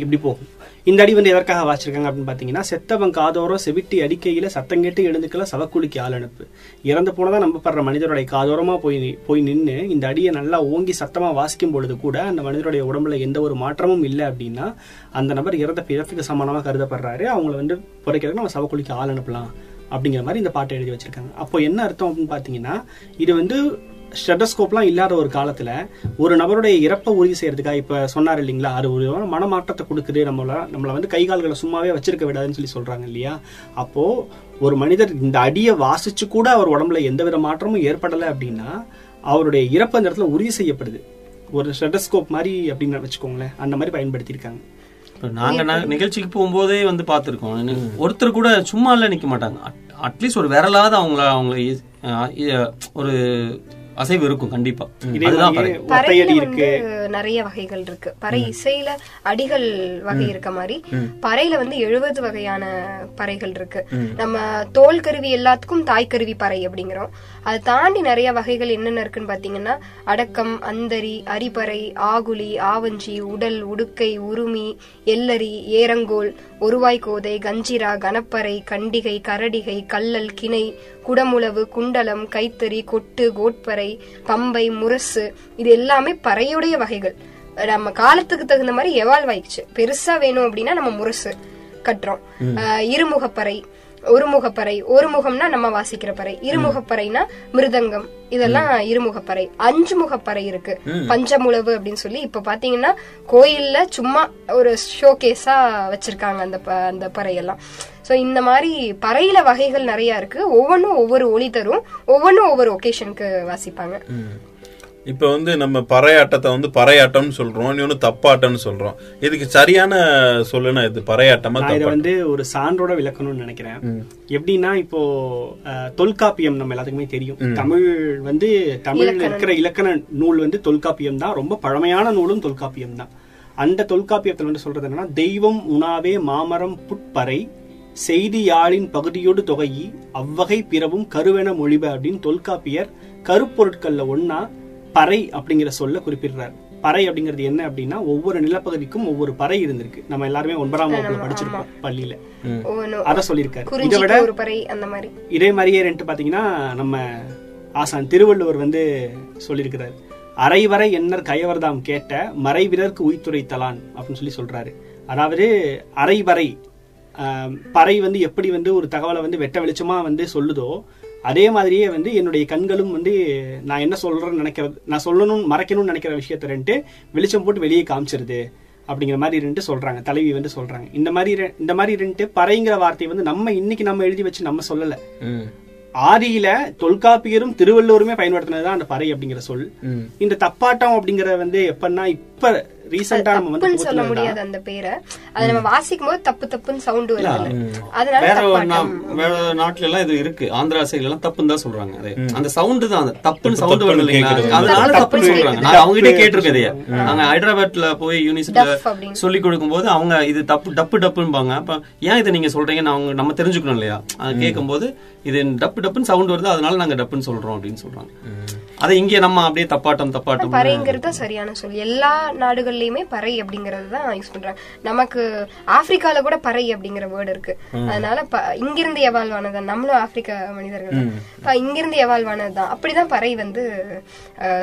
இப்படி போகும். இந்த அடி வந்து எதற்காக வாசிச்சிருக்காங்க அப்படின்னு பாத்தீங்கன்னா செத்தவன் காதோரம் செவிட்டி அடிக்கையில சத்தம் கேட்டு எழுந்துக்கல சவக்குழிக்கு ஆள் அனுப்பு. இறந்து போனதா நம்பப்படுற மனிதருடைய காதோரமா போய் போய் நின்று இந்த அடியை நல்லா ஓங்கி சத்தமா வாசிக்கும் பொழுது கூட அந்த மனிதருடைய உடம்புல எந்த ஒரு மாற்றமும் இல்லை அப்படின்னா அந்த நபர் இறந்த பிறப்புக்கு சமானமா கருதப்படுறாரு. அவங்கள வந்து புதைக்கிறதுக்கு நம்ம சவக்குழிக்கு ஆள் அனுப்பலாம் அப்படிங்கிற மாதிரி இந்த பாட்டை எழுதி வச்சிருக்காங்க. அப்போ என்ன அர்த்தம் அப்படின்னு பாத்தீங்கன்னா இது வந்து ஸ்டெட்டஸ்கோப்லாம் இல்லாத ஒரு காலத்துல ஒரு நபருடைய இறப்பை உறுதி செய்யறதுக்காக இப்ப சொன்னார் இல்லைங்களா? அது ஒரு மனமாற்றத்தை கொடுக்குது. நம்மள நம்மள வந்து கை கால்களை சும்மாவே வச்சிருக்க விடாதுன்னு சொல்லி சொல்றாங்க இல்லையா? அப்போ ஒரு மனிதர் இந்த அடியை வாசிச்சு கூட அவர் உடம்புல எந்தவித மாற்றமும் ஏற்படலை அப்படின்னா அவருடைய இறப்பு அந்த இடத்துல உறுதி செய்யப்படுது. ஒரு ஸ்டெட்டஸ்கோப் மாதிரி அப்படின்னு வச்சுக்கோங்களேன். அந்த மாதிரி பயன்படுத்தியிருக்காங்க. இப்ப நாங்க ந- நிகழ்ச்சிக்கு போகும்போதே வந்து பார்த்திருக்கோம். ஒருத்தர் கூட சும்மா எல்லாம் நிக்க மாட்டாங்க. அட்லீஸ்ட் ஒரு விரலாவது அவங்கள அவங்க இ- அஹ் இ- ஒரு அசைவு இருக்கும் கண்டிப்பா. இருக்கு வந்து நிறைய வகைகள் இருக்கு. பறை இசையில அடிகள் வகை இருக்க மாதிரி பறையில வந்து எழுபது வகையான பறைகள் இருக்கு. நம்ம தோல் கருவி எல்லாத்துக்கும் தாய் கருவி பறை அப்படிங்கிறோம். அதை தாண்டி நிறைய வகைகள் என்னென்ன இருக்குன்னு பாத்தீங்கன்னா அடக்கம் அந்தரி அரிப்பறை ஆகுலி ஆவஞ்சி உடல் உடுக்கை உருமி எல்லரி ஏரங்கோல் ஒருவாய் கோதை கஞ்சிரா கனப்பறை கண்டிகை கரடிகை கல்லல் கிணை குடமுளவு குண்டலம் கைத்தறி கொட்டு கோட்பறை பம்பை முரசு இது எல்லாமே பறையுடைய வகைகள். நம்ம காலத்துக்கு தகுந்த மாதிரி எவால்வ் ஆயிடுச்சு. பெருசா வேணும் அப்படின்னா நம்ம முரசு கட்டுறோம். இருமுகப்பறை ஒருமுகப்பறை ஒரு முகம்னா நம்ம வாசிக்கிற பறை இருமுகப்பறைனா மிருதங்கம் இதெல்லாம் இருமுகப்பறை. அஞ்சு முகப்பறை இருக்கு பஞ்சமுழவு அப்படின்னு சொல்லி இப்ப பாத்தீங்கன்னா கோயில்ல சும்மா ஒரு ஷோகேஸா வச்சிருக்காங்க அந்த அந்த பறையெல்லாம். சோ இந்த மாதிரி பறையில வகைகள் நிறைய இருக்கு. ஒவ்வொன்றும் ஒவ்வொரு ஒளி தரும். ஒவ்வொன்றும் ஒவ்வொரு ஒகேஷனுக்கு வாசிப்பாங்க. இப்ப வந்து நம்ம பறையாட்டத்தை வந்து பறையாட்டம்னு சொல்றோம். இன்னொன்னு தப்பாட்டம்னு சொல்றோம். இதுக்கு சரியான சொல்லுனா இது பறையாட்டமா இதை வந்து ஒரு சான்றோட விளக்கணும்னு நினைக்கிறேன். எப்படின்னா இப்போ அஹ், தொல்காப்பியம் நம்ம எல்லாத்துக்குமே தெரியும். தமிழ் வந்து தமிழ்ல இருக்கிற இலக்கண நூல் வந்து தொல்காப்பியம் தான். ரொம்ப பழமையான நூலும் தொல்காப்பியம் தான். அந்த தொல்காப்பியத்துல வந்து சொல்றது என்னன்னா தெய்வம் உணாவே மாமரம் புட்பறை செய்தி யாழின் பகுதியோடு தொகையி அவ்வகை பிறவும் கருவென மொழிப அப்படின்னு தொல்காப்பியர் கருப்பொருட்கள்ல ஒன்னா பறை அப்படிங்கிற சொல்ல குறிப்பிடுறார். பறை அப்படிங்கிறது என்ன அப்படின்னா ஒவ்வொரு நிலப்பகுதிக்கும் ஒவ்வொரு பறை இருந்திருக்கு. நம்ம எல்லாருமே ஒன்பதாம் வகுப்புல படிச்சிருப்போம் பள்ளியில. அத சொல்லியிருக்காரு. இதை விட குறிஞ்சிக்கு ஒரு பறை அந்த மாதிரி. இதே மாதிரியே ரெண்டு பாத்தீங்கன்னா நம்ம ஆசான் திருவள்ளுவர் வந்து சொல்லியிருக்கிறார். அரைவரை எண்ணர் கயவர்தாம் கேட்ட மறைவிரர்க்கு உய்த்துரைத்தலான் அப்படின்னு சொல்லி சொல்றாரு. அதாவது அரைவரை பறை வந்து எப்படி வந்து ஒரு தகவலை வந்து வெட்ட வெளிச்சமா வந்து சொல்லுதோ அதே மாதிரியே வந்து என்னுடைய கண்களும் வந்து நான் என்ன சொல்றேன்னு நினைக்கிறது நான் சொல்லணும் மறைக்கணும்னு நினைக்கிற விஷயத்த ரெண்டு வெளிச்சம் போட்டு வெளியே காமிச்சிருது அப்படிங்கிற மாதிரி ரெண்டு சொல்றாங்க தலைவி வந்து சொல்றாங்க இந்த மாதிரி இந்த மாதிரி ரெண்டு பறைங்கிற வார்த்தையை வந்து நம்ம இன்னைக்கு நம்ம எழுதி வச்சு நம்ம சொல்லல. ஆதியில தொல்காப்பியரும் திருவள்ளுவருமே பயன்படுத்தினதுதான் அந்த பறை அப்படிங்கிற சொல். இந்த தப்பாட்டம் அப்படிங்கறது வந்து எப்பன்னா இப்ப ரீசெண்டா நம்ம வந்து தப்புன்னு சொல்ல புகுத்துனதுதான். முடியாது அந்த பேரை. அதை நம்ம வாசிக்கும் போது தப்பு தப்புன்னு சவுண்ட் வருது அதனால வேற ஒரு தப்பாட்டம். நா- வேற நாட்டுல எல்லாம் இது இருக்கு. ஆந்திரா சைடுல எல்லாம் தப்புன்னு தான் சொல்றாங்க. அது அந்த சவுண்ட் தான் அந்த தப்புன்னு சவுண்ட் வருது இல்லைங்களா. அதனால தப்பு தப்புன்னு சொல்றாங்க. நான் அவங்க கிட்டே கேட்டிருக்கேன் இதைய. நாங்க ஹைதராபாத்ல போய் யூனிவர்சிட்டியில. சொல்லி கொடுக்கும்போது அவங்க இது தப்பு டப்பு டப்புன்பாங்க. அப்ப ஏன் இதை நீங்க சொல்றீங்கன்னு அவங்க நம்ம தெரிஞ்சுக்கணும் இல்லையா? அது கேட்கும்போது இது டப்பு டப்புன்னு சவுண்ட் வருது. அதனால நாங்க டப்புன்னு சொல்றோம் அப்படின்னு சொல்றாங்க. அதை இங்க நம்ம அப்படியே தப்பாட்டம் தப்பாட்டம். பறைங்கிறது சரியான சொல். எல்லா நாடுகள்லயுமே பறை அப்படிங்கறது தான் யூஸ் பண்றாங்க. நமக்கு ஆப்பிரிக்கால கூட பறை அப்படிங்கிற வேர்டு இருக்கு. அதனால இங்கிருந்து எவால்வ் ஆனது நம்மளும் ஆப்பிரிக்க மனிதர்கள் இங்கிருந்து எவால்வ் ஆனதுதான் அப்படிதான் பறை வந்து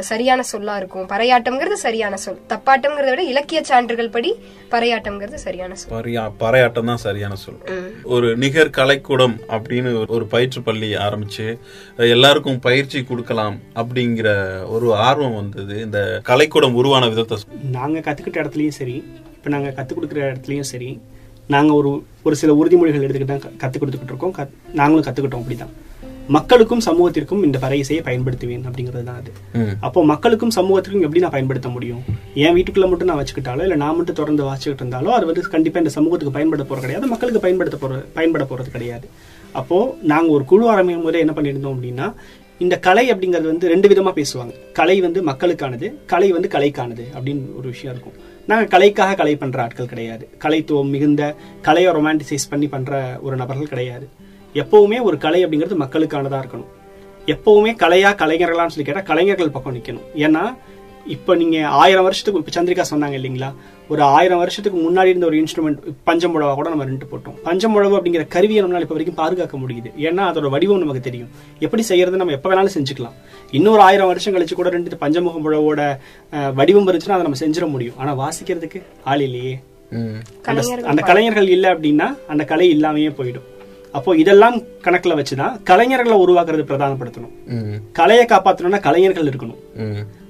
சரியான சொல்லா இருக்கும். பறையாட்டம்ங்கிறது சரியான சொல். தப்பாட்டம்ங்கிறத விட இலக்கிய சான்றுகள் படி பறையாட்டம்ங்கிறது சரியான சொல். பறையா பறையாட்டம் தான் சரியான சொல். ஒரு நிகர் கலைக்கூடம் அப்படின்னு ஒரு- ஒரு பயிற்று பள்ளி ஆரம்பிச்சு எல்லாருக்கும் பயிற்சி கொடுக்கலாம் அப்படிங்கிற ஒரு ஆர்வம் வந்தது. இந்த கலைக்கூடம் உருவான விதத்தை. நாங்க கத்துக்கிட்ட இடத்துலயும் சரி இப்ப நாங்க கத்துக் கொடுக்குற இடத்துலயும் சரி நாங்க ஒரு ஒரு சில உறுதிமொழிகள் எடுத்துக்கிட்டு தான் கத்துக் கொடுத்துக்கிட்டு இருக்கோம். கத்- நாங்களும் கத்துக்கிட்டோம் அப்படிதான். மக்களுக்கும் சமூகத்திற்கும் இந்த இசையை பயன்படுத்துவேன் அப்படிங்கிறது தான் அது. அப்போ மக்களுக்கும் சமூகத்திற்கும் எப்படி நான் பயன்படுத்த முடியும்? என் வீட்டுக்குள்ள மட்டும் நான் வச்சுக்கிட்டாலோ இல்ல நான் மட்டும் தொடர்ந்து வாசிச்சுக்கிட்டு இருந்தாலோ அது வந்து கண்டிப்பா இந்த சமூகத்துக்கு பயன்பட போறது கிடையாது. மக்களுக்கு பயன்படுத்த போற பயன்பட போறது கிடையாது. அப்போ நாங்க ஒரு குழு ஆரம்பிக்கும் போதே என்ன பண்ணியிருந்தோம் அப்படின்னா இந்த கலை அப்படிங்கிறது வந்து ரெண்டு விதமாக பேசுவாங்க. கலை வந்து மக்களுக்கானது கலை வந்து கலைக்கானது அப்படின்னு ஒரு விஷயம் இருக்கும். நாங்கள் கலைக்காக கலை பண்ணுற ஆட்கள் கிடையாது. கலைத்துவம் மிகுந்த கலையை ரொமான்டிசைஸ் பண்ணி பண்ணுற ஒரு நபர்கள் கிடையாது. எப்பவுமே ஒரு கலை அப்படிங்கிறது மக்களுக்கானதாக இருக்கணும். எப்பவுமே கலையாக கலைஞர்களான்னு சொல்லி கேட்டால் கலைஞர்கள் பக்கம் நிற்கணும் ஏன்னா இப்போ நீங்கள் ஆயிரம் வருஷத்துக்கு இப்போ சந்திரிகா சொன்னாங்க இல்லைங்களா? ஒரு ஆயிரம் வருஷத்துக்கு முன்னாடி இருந்த ஒரு இன்ஸ்ட்ருமெண்ட் பஞ்சமுழவா கூட நம்ம ரெண்டு போட்டோம். பஞ்சமுழவு அப்படிங்கிற கருவியை நம்மளால இப்ப வரைக்கும் பாதுகாக்க முடியுது. ஏன்னா அதோட வடிவம் நமக்கு தெரியும். எப்படி செய்யறது நம்ம எப்ப வேணாலும் செஞ்சுக்கலாம். இன்னொரு ஆயிரம் வருஷம் கழிச்சு கூட ரெண்டு பஞ்சமுக முழவோட வடிவம் இருந்துச்சுன்னா அதை நம்ம செஞ்சிட முடியும். ஆனா வாசிக்கிறதுக்கு ஆள் இல்லையே. அந்த கலைஞர்கள் இல்ல அப்படின்னா அந்த கலை இல்லாமையே போயிடும். அப்போ இதெல்லாம் கணக்குல வச்சுதான் கலைஞர்களை உருவாக்குறது பிரதானப்படுத்தணும். கலையை காப்பாத்தணும்னா கலைஞர்கள் இருக்கணும்.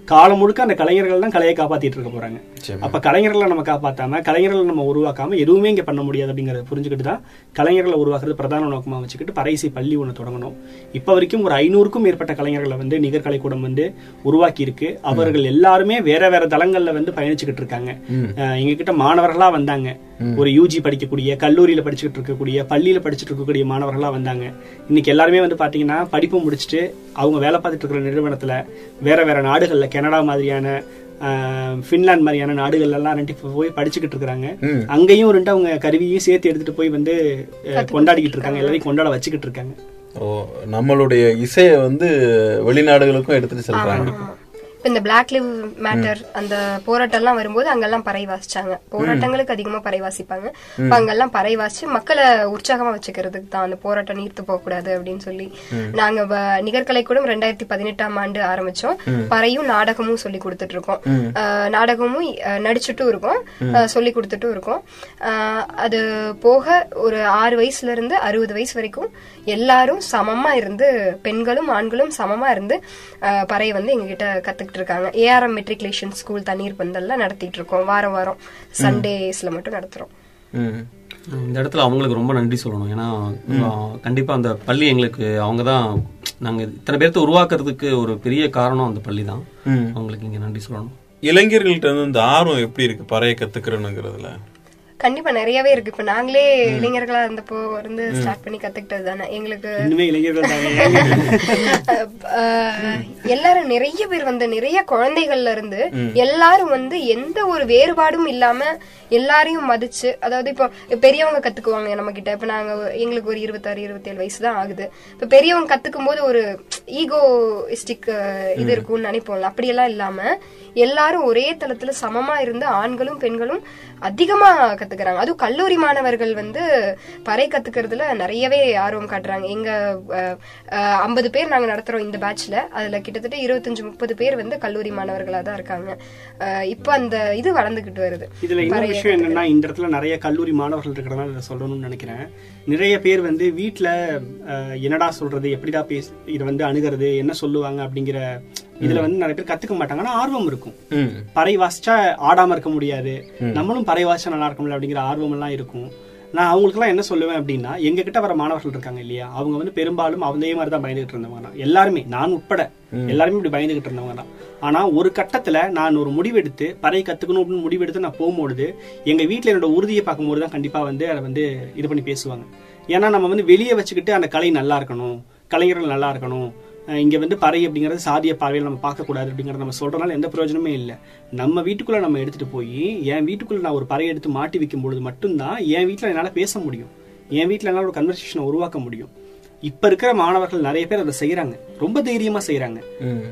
காலம் முழுக்க அந்த கலைஞர்கள் தான் கலையை காப்பாத்திட்டு இருக்க போறாங்க. அப்ப கலைஞர்களை நம்ம காப்பாத்தாம கலைஞர்களை நம்ம உருவாக்காம எதுவுமே இங்க பண்ண முடியாது அப்படிங்கறத புரிஞ்சுக்கிட்டு தான் கலைஞர்களை உருவாக்குறது பிரதான நோக்கமா வச்சுக்கிட்டு பறைசை பள்ளி ஒண்ணு தொடங்கணும். இப்ப வரைக்கும் ஒரு ஐநூறுக்கும் மேற்பட்ட கலைஞர்களை வந்து நிகர் கூடம் வந்து உருவாக்கி இருக்கு அவர்கள் எல்லாருமே வேற வேற தளங்கள்ல வந்து பயணிச்சுக்கிட்டு இருக்காங்க. அஹ் எங்க கிட்ட மாணவர்களா வந்தாங்க. ஒரு யூஜி படிக்கக்கூடிய கல்லூரியில படிச்சுக்கிட்டு இருக்கக்கூடிய பள்ளியில படிச்சுட்டு இருக்கக்கூடிய மாணவர்களா வந்தாங்க. இன்னைக்கு எல்லாருமே வந்து பாத்தீங்கன்னா படிப்பு முடிச்சுட்டு அவங்க வேலை பார்த்துட்டு இருக்கிற நிறுவனத்துல வேற வேற நாடுகள்ல கனடா மாதிரியான ஆஹ், பின்லாந்து மாதிரியான நாடுகள்ல எல்லாம் ரெண்டு போய் படிச்சுக்கிட்டு இருக்காங்க அங்கேயும் ரெண்டு அவங்க கருவியும் சேர்த்து எடுத்துட்டு போய் வந்து அஹ், கொண்டாடிக்கிட்டு இருக்காங்க. எல்லாரையும் கொண்டாட வச்சுக்கிட்டு இருக்காங்க. ஓ நம்மளுடைய இசையை வந்து வெளிநாடுகளுக்கும் எடுத்துட்டு செல்றாங்க. இப்ப இந்த பிளாக் லிவ் மேட்டர் அந்த போராட்டம் எல்லாம் வரும்போது அங்கெல்லாம் பறை வாசிச்சாங்க. போராட்டங்களுக்கு அதிகமா பறை வாசிப்பாங்க. அப்ப அங்கெல்லாம் பறை வாசிச்சு மக்களை உற்சாகமா வச்சுக்கிறதுக்கு தான் அந்த போராட்டம் நீர்த்து போக கூடாது அப்படின்னு சொல்லி நாங்க நிகர்கலை கூட ரெண்டாயிரத்தி பதினெட்டாம் ஆண்டு ஆரம்பிச்சோம். பறையும் நாடகமும் சொல்லி கொடுத்துட்டு இருக்கோம் நாடகமும் நடிச்சுட்டும் இருக்கோம். சொல்லி கொடுத்துட்டும் இருக்கோம். அது போக ஒரு ஆறு வயசுல இருந்து அறுபது வயசு வரைக்கும் எல்லாரும் சமமா இருந்து பெண்களும் ஆண்களும் சமமா இருந்து அஹ், பறையை வந்து எங்ககிட்ட கத்துக்கிட்டு இருக்காங்க ஏஆர்எம் மெட்ரிகுலேஷன் ஸ்கூல் தண்ணீர் பந்தல்ல நடத்திட்டு இருக்கோம் வாரம். வாரம் சண்டேஸ்ல மட்டும் நடத்துறோம். இந்த இடத்துல அவங்களுக்கு ரொம்ப நன்றி சொல்லணும். ஏன்னா கண்டிப்பா அந்த பள்ளி எங்களுக்கு அவங்க தான் நாங்க இத்தனை பேர்த்த உருவாக்குறதுக்கு ஒரு பெரிய காரணம் அந்த பள்ளி தான். அவங்களுக்கு இங்க நன்றி சொல்லணும். இளைஞர்கள்ட்ட வந்து இந்த ஆர்வம் எப்படி இருக்கு? பறைய கத்துக்கிறேனுங்கிறதுல கண்டிப்பா நிறையவே இருக்கு. இப்ப நாங்களே இளைஞர்களா இருந்தப்போ இருந்து ஸ்டார்ட் பண்ணி கத்துக்கிட்டது தானே. எங்களுக்கு எல்லாரும் நிறைய பேர் வந்து நிறைய குழந்தைகள்ல இருந்து எல்லாரும் வந்து எந்த ஒரு வேறுபாடும் இல்லாம எல்லாரையும் மதிச்சு அதாவது இப்போ பெரியவங்க கத்துக்குவாங்க நம்ம கிட்ட. இப்ப நாங்க எங்களுக்கு ஒரு இருபத்தாறு இருபத்தேழு வயசு தான் ஆகுது. இப்ப பெரியவங்க கத்துக்கும் போது ஒரு ஈகோஸ்டிக் இது இருக்கும்னு நினைப்போம்ல. அப்படியெல்லாம் இல்லாம எல்லாரும் ஒரே தளத்துல சமமா இருந்து ஆண்களும் பெண்களும் அதிகமா கத்துக்கிறாங்க. அதுவும் கல்லூரி மாணவர்கள் வந்து பறை கத்துக்கிறதுல நிறையவே ஆர்வம் காட்டுறாங்க. எங்க ஐம்பது பேர் நாங்க நடத்துறோம் இந்த பேட்ச்ல அதுல கிட்டத்தட்ட இருபத்தஞ்சு முப்பது பேர் வந்து கல்லூரி மாணவர்களா தான் இருக்காங்க. இப்ப அந்த இது வளர்ந்துகிட்டு வருது. இதுல இன்னொரு விஷயம் என்னன்னா இந்த இடத்துல நிறைய கல்லூரி மாணவர்கள் இருக்கிறனால இதை சொல்லணும்னு நினைக்கிறேன். நிறைய பேர் வந்து அஹ், என்னடா சொல்றது எப்படிடா பேச இதை வந்து அணுகிறது என்ன சொல்லுவாங்க அப்படிங்கிற இதுல வந்து நிறைய பேர் கத்துக்க மாட்டாங்க. ஆனா ஆர்வம் இருக்கும். பறை வாசிச்சா ஆடாம இருக்க முடியாது. நம்மளும் பறை வாசிச்சா நல்லா இருக்கும்ல அப்படிங்கிற ஆர்வம் எல்லாம் இருக்கும். நான் அவங்களுக்குலாம் என்ன சொல்லுவேன் அப்படின்னா எங்க கிட்ட வர மாணவர்கள் இருக்காங்க இல்லையா? அவங்க வந்து பெரும்பாலும் அதே மாதிரி தான் பயந்துகிட்டு இருந்தவங்க தான் எல்லாருமே நான் உட்பட எல்லாருமே இப்படி பயந்துகிட்டு இருந்தவங்க தான் ஆனா ஒரு கட்டத்துல நான் ஒரு முடிவெடுத்து பறை கத்துக்கணும் அப்படின்னு முடிவெடுத்து நான் போகும்போது எங்க வீட்ல என்னோட உறுதியை பார்க்கும்போது தான் கண்டிப்பா வந்து அதை வந்து இது பண்ணி பேசுவாங்க. ஏன்னா நம்ம வந்து வெளியே வச்சுக்கிட்டு அந்த கலை நல்லா இருக்கணும் கலைஞர்கள் நல்லா இருக்கணும் இங்க வந்து பறை அப்படிங்கறது சாதிய பார்வையில் நம்ம பார்க்க கூடாது அப்படிங்கறத நம்ம சொல்றதுனால எந்த பிரயோஜனமே இல்லை. நம்ம வீட்டுக்குள்ள நம்ம எடுத்துட்டு போய் என் வீட்டுக்குள்ள நான் ஒரு பறை எடுத்து மாட்டி வைக்கும் பொழுது மட்டும்தான் என் வீட்டுல என்னால பேச முடியும். என் வீட்டுல என்னால ஒரு கன்வர்சேஷனை உருவாக்க முடியும். இப்ப இருக்கிற மாணவர்கள் நிறைய பேர் அதை செய்யறாங்க ரொம்ப தைரியமா செய்யறாங்க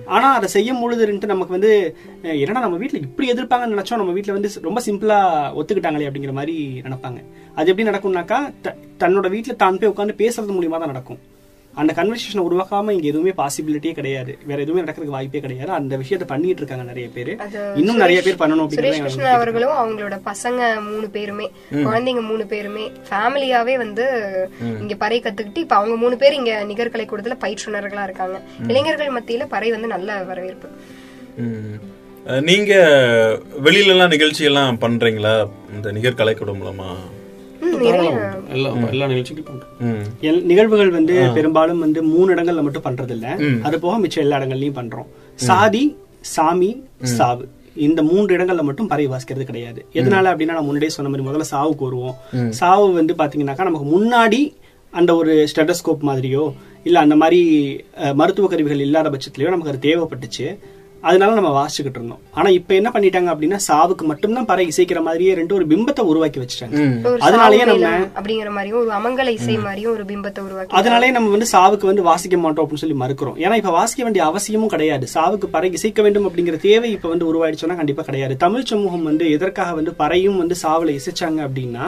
ஆனா அதை செய்யும் பொழுதுன்ட்டு நமக்கு வந்து என்னடா நம்ம வீட்ல இப்படி எதிர்ப்பாங்கன்னு நினைச்சோம் நம்ம வீட்ல வந்து ரொம்ப சிம்பிளா ஒத்துக்கிட்டாங்களே அப்படிங்கிற மாதிரி நினைப்பாங்க. அது எப்படி நடக்கும்னாக்கா த- தன்னோட வீட்ல தான் போய் உட்காந்து பேசுறது மூலியமா தான் நடக்கும். அந்த கன்வர்சேஷனை உருவாக்காம இங்க எதுவுமே பாசிபிலிட்டியே கிடையாது. வேற எதுவுமே நடக்கிறதுக்கு வாய்ப்பே கிடையாது. அந்த விஷயத்தை பண்ணிட்டு இருக்காங்க நிறைய பேர். இன்னும் நிறைய பேர் பண்ணணும் கிருஷ்ணன் அவர்களும் அவங்களோட பசங்க மூணு பேருமே குழந்தைங்க மூணு பேருமே ஃபேமிலியாவே வந்து இங்க பறை கத்துக்கிட்டு இப்ப அவங்க மூணு பேர் இங்க நிகர்கலை கூடத்துல பயிற்றுனர்களா இருக்காங்க. இளைஞர்கள் மத்தியில பறை வந்து நல்ல வரவேற்பு. நீங்க வெளியில எல்லாம் நிகழ்ச்சி எல்லாம் பண்றீங்களா? இந்த நிகர் கலைக்கூடம் மூலமா? நிகழ்வுகள் வந்து பெரும்பாலும் வந்து மூணு இடங்கள்ல மட்டும் பண்றது இல்ல அது போக மிச்சம் எல்லா இடங்கள்லயும் பண்றோம். சாதி சாமி சாவு. இந்த மூன்று இடங்கள்ல மட்டும் பறை வாசிக்கிறது கிடையாது எதனால அப்படின்னா நான் முன்னாடியே சொன்ன மாதிரி முதல்ல சாவுக்கு வருவோம். சாவு வந்து பாத்தீங்கன்னாக்கா நமக்கு முன்னாடி அந்த ஒரு ஸ்டெட்டஸ்கோப் மாதிரியோ இல்ல அந்த மாதிரி மருத்துவ கருவிகள் இல்லாத பட்சத்திலயோ நமக்கு அது தேவைப்பட்டுச்சு. அதனால நம்ம வாசிச்சுக்கிட்டு இருந்தோம். ஆனா இப்ப என்ன பண்ணிட்டாங்க அப்படின்னா சாவுக்கு மட்டும்தான் பறை இசைக்கிற மாதிரியே ரெண்டு ஒரு பிம்பத்தை உருவாக்கி வச்சுட்டாங்க. அதனாலயே நம்ம அப்படிங்கிற மாதிரியும் ஒரு அமங்கல இசை மாதிரியும் ஒரு பிம்பத்தை உருவாக்கி அதனாலே நம்ம வந்து சாவுக்கு வந்து வாசிக்க மாட்டோம் அப்படின்னு சொல்லி மறுக்கிறோம். ஏன்னா இப்ப வாசிக்க வேண்டிய அவசியமும் கிடையாது. சாவுக்கு பறை இசைக்க வேண்டும் அப்படிங்கிற தேவை இப்ப வந்து உருவாயிடுச்சுன்னா கண்டிப்பா கிடையாது. தமிழ் சமூகம் வந்து எதற்காக வந்து பறையும் வந்து சாவுல இசைச்சாங்க அப்படின்னா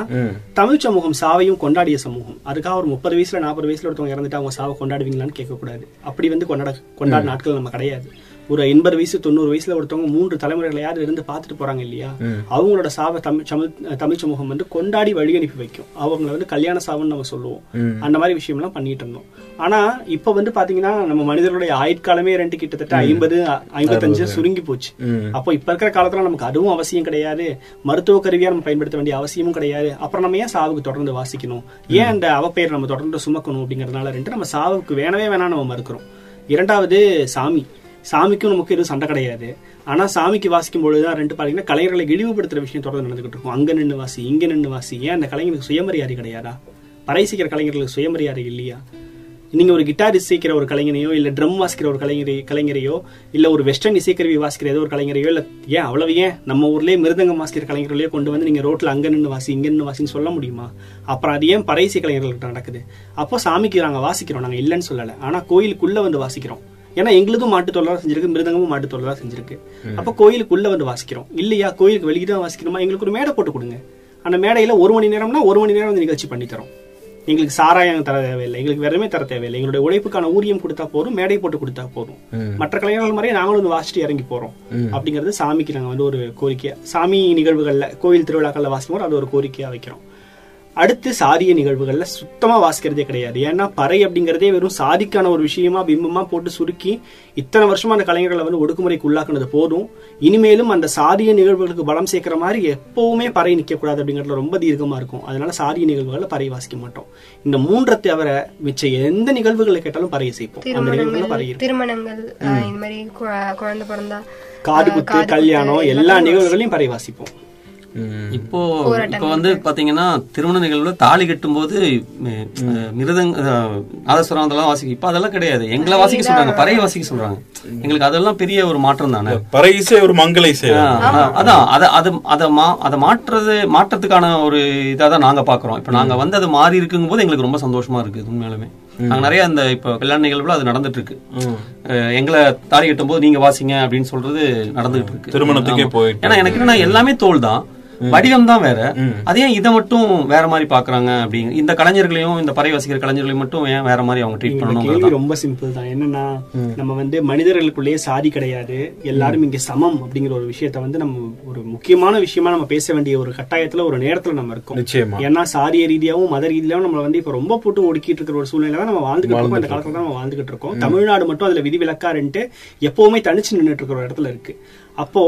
தமிழ் சமூகம் சாவையும் கொண்டாடிய சமூகம். அதுக்காக ஒரு முப்பது வயசுல நாற்பது வயசுல ஒருத்தவங்க இறந்துட்டு அவங்க சாவை கொண்டாடுவீங்களான்னு கேட்கக்கூடாது. அப்படி வந்து கொண்டாட கொண்டாட நாட்கள் நம்ம கிடையாது. ஒரு எண்பது வயசு தொண்ணூறு வயசுல ஒருத்தவங்க மூன்று தலைமுறைகளையாவது இருந்து பார்த்துட்டு போறாங்க இல்லையா? அவங்களோட சாவை தமிழ் தமிழ் தமிழ் சமூகம் வந்து கொண்டாடி வழி அனுப்பி வைக்கும். அவங்கள வந்து கல்யாண சாவுன்னு நம்ம சொல்லுவோம். அந்த மாதிரி விஷயம்லாம் பண்ணிட்டு இருந்தோம். ஆனா இப்ப வந்து பாத்தீங்கன்னா நம்ம மனிதர்களுடைய ஆயுட்காலமே ரெண்டு கிட்டத்தட்ட ஐம்பது ஐம்பத்தஞ்சு சுருங்கி போச்சு. அப்போ இப்ப இருக்கிற காலத்துல நமக்கு அதுவும் அவசியம் கிடையாது. மருத்துவ கருவியா நம்ம பயன்படுத்த வேண்டிய அவசியமும் கிடையாது. அப்புறம் நம்ம ஏன் சாவுக்கு தொடர்ந்து வாசிக்கணும்? ஏன் அந்த அவப்பெயர் நம்ம தொடர்ந்து சுமக்கணும் அப்படிங்கறதுனால ரெண்டு நம்ம சாவுக்கு வேணவே வேணாம் நம்ம மறுக்கிறோம். இரண்டாவது சாமி. சாமிக்கும் நமக்கு எதுவும் சண்டை கிடையாது. ஆனா சாமிக்கு வாசிக்கும் பொழுதுதான் ரெண்டு பாத்தீங்கன்னா கலைஞர்களை இழிவுபடுத்துற விஷயம் தொடர்ந்து நடந்துகிட்டு இருக்கும் அங்க நின்று வாசி இங்க நின்று வாசி. ஏன் அந்த கலைஞருக்கு சுயமரியாதை கிடையாதா? பறைசிக்கிற கலைஞர்களுக்கு சுயமரியாதை இல்லையா? நீங்க ஒரு கிட்டார் இசைக்கிற ஒரு கலைஞரையோ இல்ல ட்ரம் வாசிக்கிற ஒரு கலைஞரை கலைஞரையோ இல்ல ஒரு வெஸ்டர்ன் இசைக்கருவி வாசிக்கிற ஏதோ ஒரு கலைஞரையோ இல்ல ஏன் அவ்வளவு ஏன்? நம்ம ஊர்லயே மிருதங்கம் வாசிக்கிற கலைஞர்களையோ கொண்டு வந்து நீங்க ரோட்ல அங்க நின்று வாசி இங்க நின்று வாசின்னு சொல்ல முடியுமா? அப்புறம் அது ஏன் பறைசி கலைஞர்கள்கிட்ட நடக்குது? அப்போ சாமிக்கு நாங்க வாசிக்கிறோம் நாங்க இல்லைன்னு சொல்லல. ஆனா கோயிலுக்குள்ள வந்து வாசிக்கிறோம். ஏன்னா எங்களுக்கும் மாட்டு தொழிலாக செஞ்சிருக்கு மிருதங்கமும் மாட்டு தொழிலாக செஞ்சிருக்கு. அப்ப கோயிலுக்குள்ள வந்து வாசிக்கிறோம். இல்லையா? கோயிலுக்கு வெளியே தான் வாசிக்கணுமா எங்களுக்கு ஒரு மேடை போட்டு கொடுங்க. அந்த மேடையில ஒரு மணி நேரம்னா ஒரு மணி நேரம் வந்து நிகழ்ச்சி பண்ணி தரோம். எங்களுக்கு சாராயம் தர தேவையில்லை. எங்களுக்கு வெறுமே தர தேவையில்லை. எங்களுடைய உழைப்புக்கான ஊதியம் கொடுத்தா போதும் மேடை போட்டு கொடுத்தா போதும். மற்ற கலைஞர்கள் மாதிரியே நாங்களும் வந்து வாசிட்டு இறங்கி போறோம். அப்படிங்கிறது சாமிக்கு நாங்க வந்து ஒரு கோரிக்கையா சாமி நிகழ்வுகள்ல கோயில் திருவிழாக்கள்ல வாசிக்கும் போது அது ஒரு கோரிக்கையா வைக்கிறோம். அடுத்து சாதிய நிகழ்வுகள்ல சுத்தமா வாசிக்கிறதே கிடையாது. ஏன்னா பறை அப்படிங்கறதே வெறும் சாதிக்கான ஒரு விஷயமா பிம்பமா போட்டு சுருக்கி இத்தனை வருஷமா அந்த கலைஞர்களை வந்து ஒடுக்குமுறைக்கு உள்ளாக்குனது போதும். இனிமேலும் அந்த சாதிய நிகழ்வுகளுக்கு பலம் சேர்க்கிற மாதிரி எப்பவுமே பறை நிக்க கூடாது அப்படிங்கறதுல ரொம்ப தீர்க்கமா இருக்கும். அதனால சாதிய நிகழ்வுகள்ல பறை வாசிக்க மாட்டோம். இந்த மூன்றை தவிர மிச்ச எந்த நிகழ்வுகளை கேட்டாலும் பறை இசைப்போம் அந்த நிகழ்வுகள்ல பறை திருமணங்கள் இந்த மாதிரி கு- குழந்தை பிறந்தா காது குத்து கல்யாணம் எல்லா நிகழ்வுகளையும் பறை வாசிப்போம். இப்போ இப்போ வந்து பாத்தீங்கன்னா திருமண நிகழ்வுல தாலி கட்டும்போது ம், அஹ், மிருதங்க நாதஸ்வரம் அதெல்லாம் வாசிக்க இப்போ அதெல்லாம் கிடையாது. எங்களை வாசிக்க சொல்றாங்க பறைய வாசிக்க சொல்றாங்க. எங்களுக்கு அதெல்லாம் பெரிய ஒரு மாற்றம் தானே? பறை இசை ஒரு மங்கள இசை. அதான், அத அது அத மா அதை மாற்றுறது மாற்றத்துக்கான ஒரு இதா தான் நாங்க பாக்குறோம். இப்ப நாங்க வந்து அது மாறி இருக்குங்கும் போது எங்களுக்கு ரொம்ப சந்தோஷமா இருக்கு உண்மையாலுமே. நாங்க நிறைய அந்த இப்ப கல்யாண நிகழ்வுல அது நடந்துட்டு இருக்கு அஹ், எங்களை தாலி கட்டும் போது நீங்க வாசிங்க அப்படின்னு சொல்றது நடந்துகிட்டு இருக்கு. திருமணத்துக்கே. போயிட்டு. ஏன்னா எனக்கு என்னன்னா எல்லாமே தோல் தான். வடிவம் தான் வேற. அதே இதை மட்டும் வேற மாதிரி பாக்குறாங்க அப்படிங்க இந்த கலைஞர்களையும் இந்த பறை வாசிக்கிற கலைஞர்களையும் மட்டும் ஏன் வேற மாதிரி அவங்க ட்ரீட் பண்ணணும் ரொம்ப சிம்பிள் தான். என்னன்னா நம்ம வந்து மனிதர்களுக்குள்ளேயே சாதி கிடையாது. எல்லாரும் இங்க சமம் அப்படிங்கிற ஒரு விஷயத்த வந்து நம்ம ஒரு முக்கியமான விஷயமா நம்ம பேச வேண்டிய ஒரு கட்டாயத்துல ஒரு நேரத்துல நம்ம இருக்கோம். நிச்சயமா. ஏன்னா சாதிய ரீதியாவும் மத ரீதியாவும் நம்ம வந்து இப்ப ரொம்ப போட்டு ஒடுக்கிட்டு இருக்கிற ஒரு சூழ்நிலை தான் நம்ம வாழ்ந்துகிட்டு இருக்கோம். இந்த காலத்துல தான் நம்ம வாழ்ந்துகிட்டு இருக்கோம். தமிழ்நாடு மட்டும் அதுல விதிவிலக்காருன்ட்டு எப்பவுமே தனிச்சு நின்னுட்டு இருக்கிற இடத்துல இருக்கு. அப்போ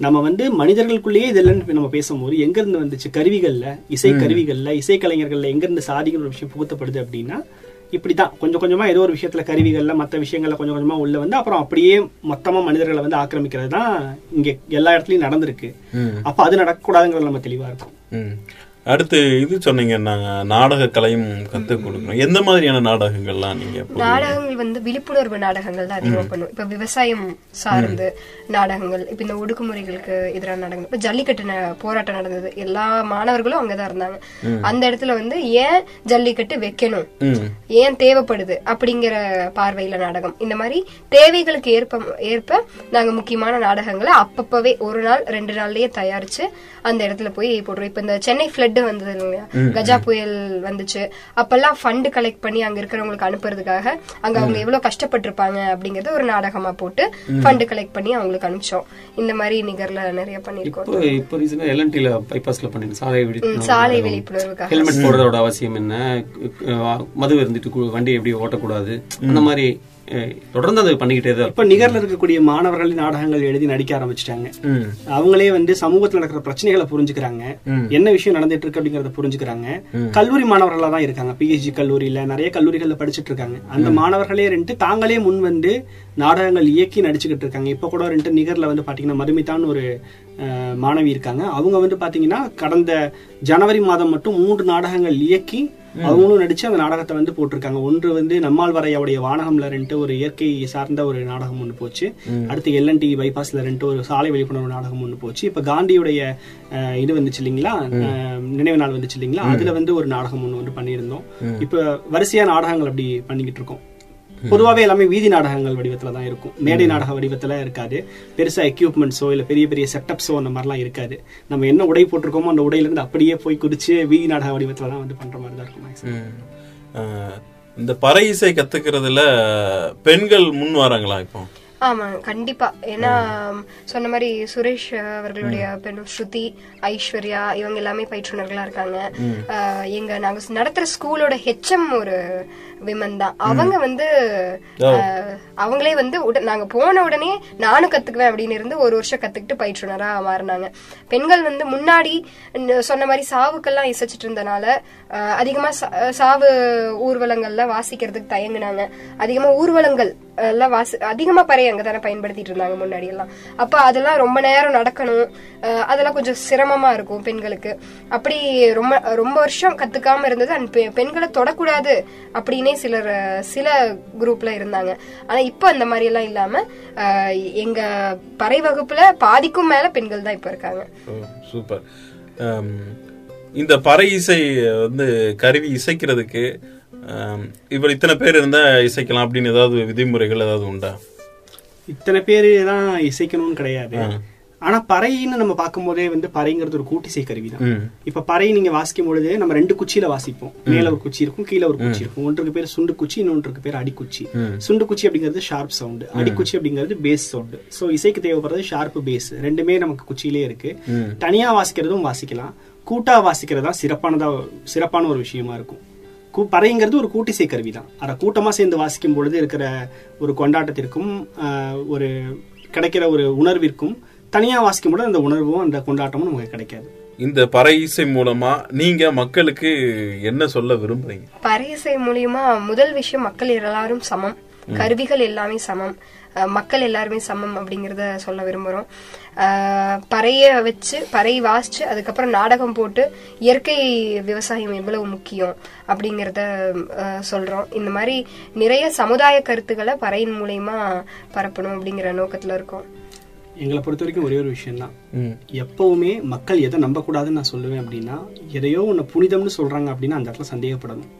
நம்ம வந்து மனிதர்களுக்குள்ளேயே இதெல்லாம் நம்ம பேசும்போது எங்க இருந்து வந்துச்சு? கருவிகள்ல இசை கருவிகள்ல இசை கலைஞர்கள்ல எங்க இருந்து சாதிக்கிற ஒரு விஷயம் புகுத்தப்படுது அப்படின்னா இப்படிதான் கொஞ்சம் கொஞ்சமா ஏதோ ஒரு விஷயத்துல கருவிகள்ல மத்த விஷயங்கள்ல கொஞ்சம் கொஞ்சமா உள்ள வந்து அப்புறம் அப்படியே மொத்தமா மனிதர்களை வந்து ஆக்கிரமிக்கிறது தான் இங்க எல்லா இடத்துலயும் நடந்திருக்கு. அப்ப அது நடக்கக்கூடாதுங்கிறது நம்ம தெளிவா இருக்கும். அடுத்து இது சொன்னீங்க நாங்க நாடக கலையும் கத்துக் கொடுக்கணும். எந்த மாதிரியான நாடகங்கள்லாம் நீங்க? நாடகங்கள் வந்து விழிப்புணர்வு நாடகங்கள் தான் அதிகமா பண்ணும் இப்ப விவசாயம் சார்ந்து நாடகங்கள் இப்ப இந்த ஒடுக்குமுறைகளுக்கு எதிரான நாடகங்கள் இப்ப ஜல்லிக்கட்டு போராட்டம் நடந்தது. எல்லா மாணவர்களும் அங்கதான் இருந்தாங்க. அந்த இடத்துல வந்து ஏன் ஜல்லிக்கட்டு வைக்கணும். ஏன் தேவைப்படுது அப்படிங்கிற பார்வையில நாடகம். இந்த மாதிரி தேவைகளுக்கு ஏற்ப ஏற்ப நாங்க முக்கியமான நாடகங்களை அப்பப்பவே ஒரு நாள் ரெண்டு நாள்லயே தயாரிச்சு அந்த இடத்துல போய் போடுறோம். இப்ப இந்த சென்னை ஃபிளட் வந்தது இல்லையா? கஜா புயல் வந்துச்சு. அப்பெல்லாம் ஃபண்ட் கலெக்ட் பண்ணி அங்க இருக்கிறவங்களுக்கு அனுப்புறதுக்காக அங்க அவங்க எவ்வளவு கஷ்டப்பட்டிருப்பாங்க அப்படிங்கறத ஒரு நாடகமா போட்டு ஃபண்ட் கலெக்ட் பண்ணி அவங்களுக்கு அனுப்பிச்சோம். இந்த மாதிரி நிகர்ல நிறைய பண்ணிருக்கோம் இப்போ இப்போ ரீசெண்டா எல்என்டில பைபாஸ்ல பண்ணிருக்கோம் சாலை விழிப்புணர்வு சாலை. விழிப்புணர்வுக்காக. ஹெல்மெட் போடுறதோட அவசியம் என்ன? மது இருந்துட்டு வண்டி எப்படி ஓட்டக்கூடாது. அந்த மாதிரி தொடர்ந்து அது பண்ணிக்கிட்டே தான் இப்ப நிகர்ல இருக்கக்கூடிய மாணவர்கள் நாடகங்கள் எழுதி நடிக்க ஆரம்பிச்சிட்டாங்க. அவங்களே வந்து சமூகத்துல நடக்கிற பிரச்சனைகளை புரிஞ்சுக்கிறாங்க. என்ன விஷயம் நடந்துட்டு இருக்கு அப்படிங்கறத புரிஞ்சுக்கிறாங்க. கல்லூரி மாணவர்களா தான் இருக்காங்க. பிஹெச்டி கல்லூரியில நிறைய கல்லூரிகள்ல படிச்சிட்டு இருக்காங்க. அந்த மாணவர்களே ரெண்டு தாங்களே முன் வந்து நாடகங்கள் இயக்கி நடிச்சுக்கிட்டு இருக்காங்க. இப்ப கூட ரெண்டு நிகர்ல வந்து பாத்தீங்கன்னா மதுமிதான்னு ஒரு மாணவி இருக்காங்க. அவங்க வந்து பாத்தீங்கன்னா கடந்த ஜனவரி மாதம் மட்டும் மூன்று நாடகங்கள் இயக்கி அவங்களும் நடிச்சு அந்த நாடகத்தை வந்து போட்டிருக்காங்க. ஒன்று வந்து நம்மால் வரையோடைய வானகம்ல ரெண்டு ஒரு இயற்கை சார்ந்த ஒரு நாடகம் ஒன்று போச்சு. அடுத்து எல்என்டி பைபாஸ்ல ரெண்டு ஒரு சாலை விழிப்புணர்வு நாடகம் ஒன்று போச்சு. இப்ப காந்தியுடைய இது வந்துச்சு இல்லைங்களா? நினைவு நாள் வந்துச்சு இல்லைங்களா? அதுல வந்து ஒரு நாடகம் ஒன்று வந்து பண்ணியிருந்தோம். இப்ப வரிசையா நாடகங்கள் அப்படி பண்ணிக்கிட்டு இருக்கோம். பொதுவாவே எல்லாமே வீதி நாடகங்கள் வடிவத்துல தான் இருக்கும். மேடை நாடக வடிவத்துல இருக்காது. பெருசா எக்யூப்மெண்ட்ஸோ இல்ல பெரிய பெரிய செட்டப்ஸோ அந்த மாதிரிலாம் இருக்காது. நம்ம என்ன உடை போட்டிருக்கோமோ அந்த உடையில இருந்து அப்படியே போய் குதிச்சு வீதி நாடக வடிவத்துல தான் வந்து பண்ற மாதிரி தான் இருக்கும் இந்த பறை இசை கத்துக்கிறதுல பெண்கள் முன் வராங்களா இப்போ? ஆமா கண்டிப்பா. ஏன்னா சொன்ன மாதிரி சுரேஷ் அவர்களுடைய பெண் ஸ்ருதி ஐஸ்வர்யா இவங்க எல்லாமே பயிற்றுனர்களா இருக்காங்க. ஆஹ் எங்க நாங்க நடத்துற ஸ்கூலோட ஹெச்எம் ஒரு விமன் தான் அவங்க வந்து அவங்களே வந்து நாங்க போன உடனே நானும் கத்துக்குவேன் அப்படின்னு இருந்து ஒரு வருஷம் கத்துக்கிட்டு பயிற்றுனரா மாறினாங்க. பெண்கள் வந்து முன்னாடி சொன்ன மாதிரி சாவுக்கெல்லாம் இசைச்சிட்டு இருந்தனால அதிகமா சாவு ஊர்வலங்கள்ல வாசிக்கிறதுக்கு தயங்குனாங்க. அதிகமா ஊர்வலங்கள் எல்லாம் வாசி அதிகமா பறை அங்க தானே பயன்படுத்திட்டு இருந்தாங்க முன்னாடி எல்லாம். அப்ப அதெல்லாம் ரொம்ப நேரம் நடக்கணும். அதெல்லாம் கொஞ்சம் சிரமமா இருக்கும் பெண்களுக்கு. அப்படி ரொம்ப ரொம்ப வருஷம் கத்துக்காம இருந்தது. அண்ட் பெண்களை தொடக்கூடாது அப்படின்னே சிலர் சில குரூப்ல இருந்தாங்க. ஆனா இப்ப அந்த மாதிரி எல்லாம் இல்லாம எங்க பறை வகுப்புல பாதிக்கும் மேல பெண்கள் தான் இப்ப இருக்காங்க. சூப்பர் இந்த பறை இசை வந்து கருவி இசைக்கிறதுக்கு இவர் இத்தனை பேர் இருந்தா இசைக்கலாம் அப்படின்னு ஏதாவது விதிமுறைகள் ஏதாவது உண்டா? இத்தனை பேரு தான் இசைக்கணும்னு கிடையாது. ஆனா பறைன்னு நம்ம பார்க்கும்போதே வந்து பறைங்கிறது ஒரு கூட்டிசை கருவி தான். இப்ப பறை நீங்க வாசிக்கும் பொழுது நம்ம ரெண்டு குச்சியில வாசிப்போம். மேல ஒரு குச்சி இருக்கும் கீழே ஒரு குச்சி இருக்கும். ஒன்றுக்கு பேர் சுண்டு குச்சி இன்னொன்றுக்கு பேர் அடிக்குச்சி சுண்டு குச்சி அப்படிங்கிறது ஷார்ப் சவுண்ட் அடிக்குச்சி அப்படிங்கிறது பேஸ் சவுண்ட் சோ இசைக்கு தேவைப்படுறது ஷார்ப் பேஸ் ரெண்டுமே நமக்கு குச்சியிலே இருக்கு. தனியா வாசிக்கிறதும் வாசிக்கலாம். கூட்டா வாசிக்கிறது தான் சிறப்பானதா சிறப்பான ஒரு விஷயமா இருக்கும். பறைங்கிறது ஒரு கூட்டிசை கருவி தான் அதை கூட்டமா சேர்ந்து வாசிக்கும் பொழுது இருக்கிற ஒரு கொண்டாட்டத்திற்கும் ஆஹ், ஒரு கிடைக்கிற ஒரு உணர்விற்கும் தனியா வாசிக்கும் பொழுது அந்த உணர்வும் அந்த கொண்டாட்டமும் நமக்கு கிடைக்காது. இந்த பறை இசை மூலமா நீங்க மக்களுக்கு என்ன சொல்ல விரும்புறீங்க? பறை இசை மூலியமா முதல் விஷயம் மக்கள் எல்லாரும் சமம். கருவிகள் எல்லாமே சமம். மக்கள் எல்லாருமே சமம் அப்படிங்கறத சொல்ல விரும்புறோம். அஹ் பறைய வச்சு பறை வாசிச்சு அதுக்கப்புறம் நாடகம் போட்டு இயற்கை விவசாயம் எவ்வளவு முக்கியம் அப்படிங்கறத சொல்றோம். இந்த மாதிரி நிறைய சமுதாய கருத்துக்களை பறையின் மூலியமா பரப்பணும் அப்படிங்கிற நோக்கத்துல இருக்கோம். எங்களை பொறுத்த வரைக்கும் ஒரே ஒரு விஷயம் தான் ம். எப்பவுமே மக்கள் எதை நம்பக்கூடாதுன்னு நான் சொல்லுவேன் அப்படின்னா எதையோ ஒன்று புனிதம்னு சொல்றாங்க அப்படின்னா அந்த இடத்துல சந்தேகப்படணும்.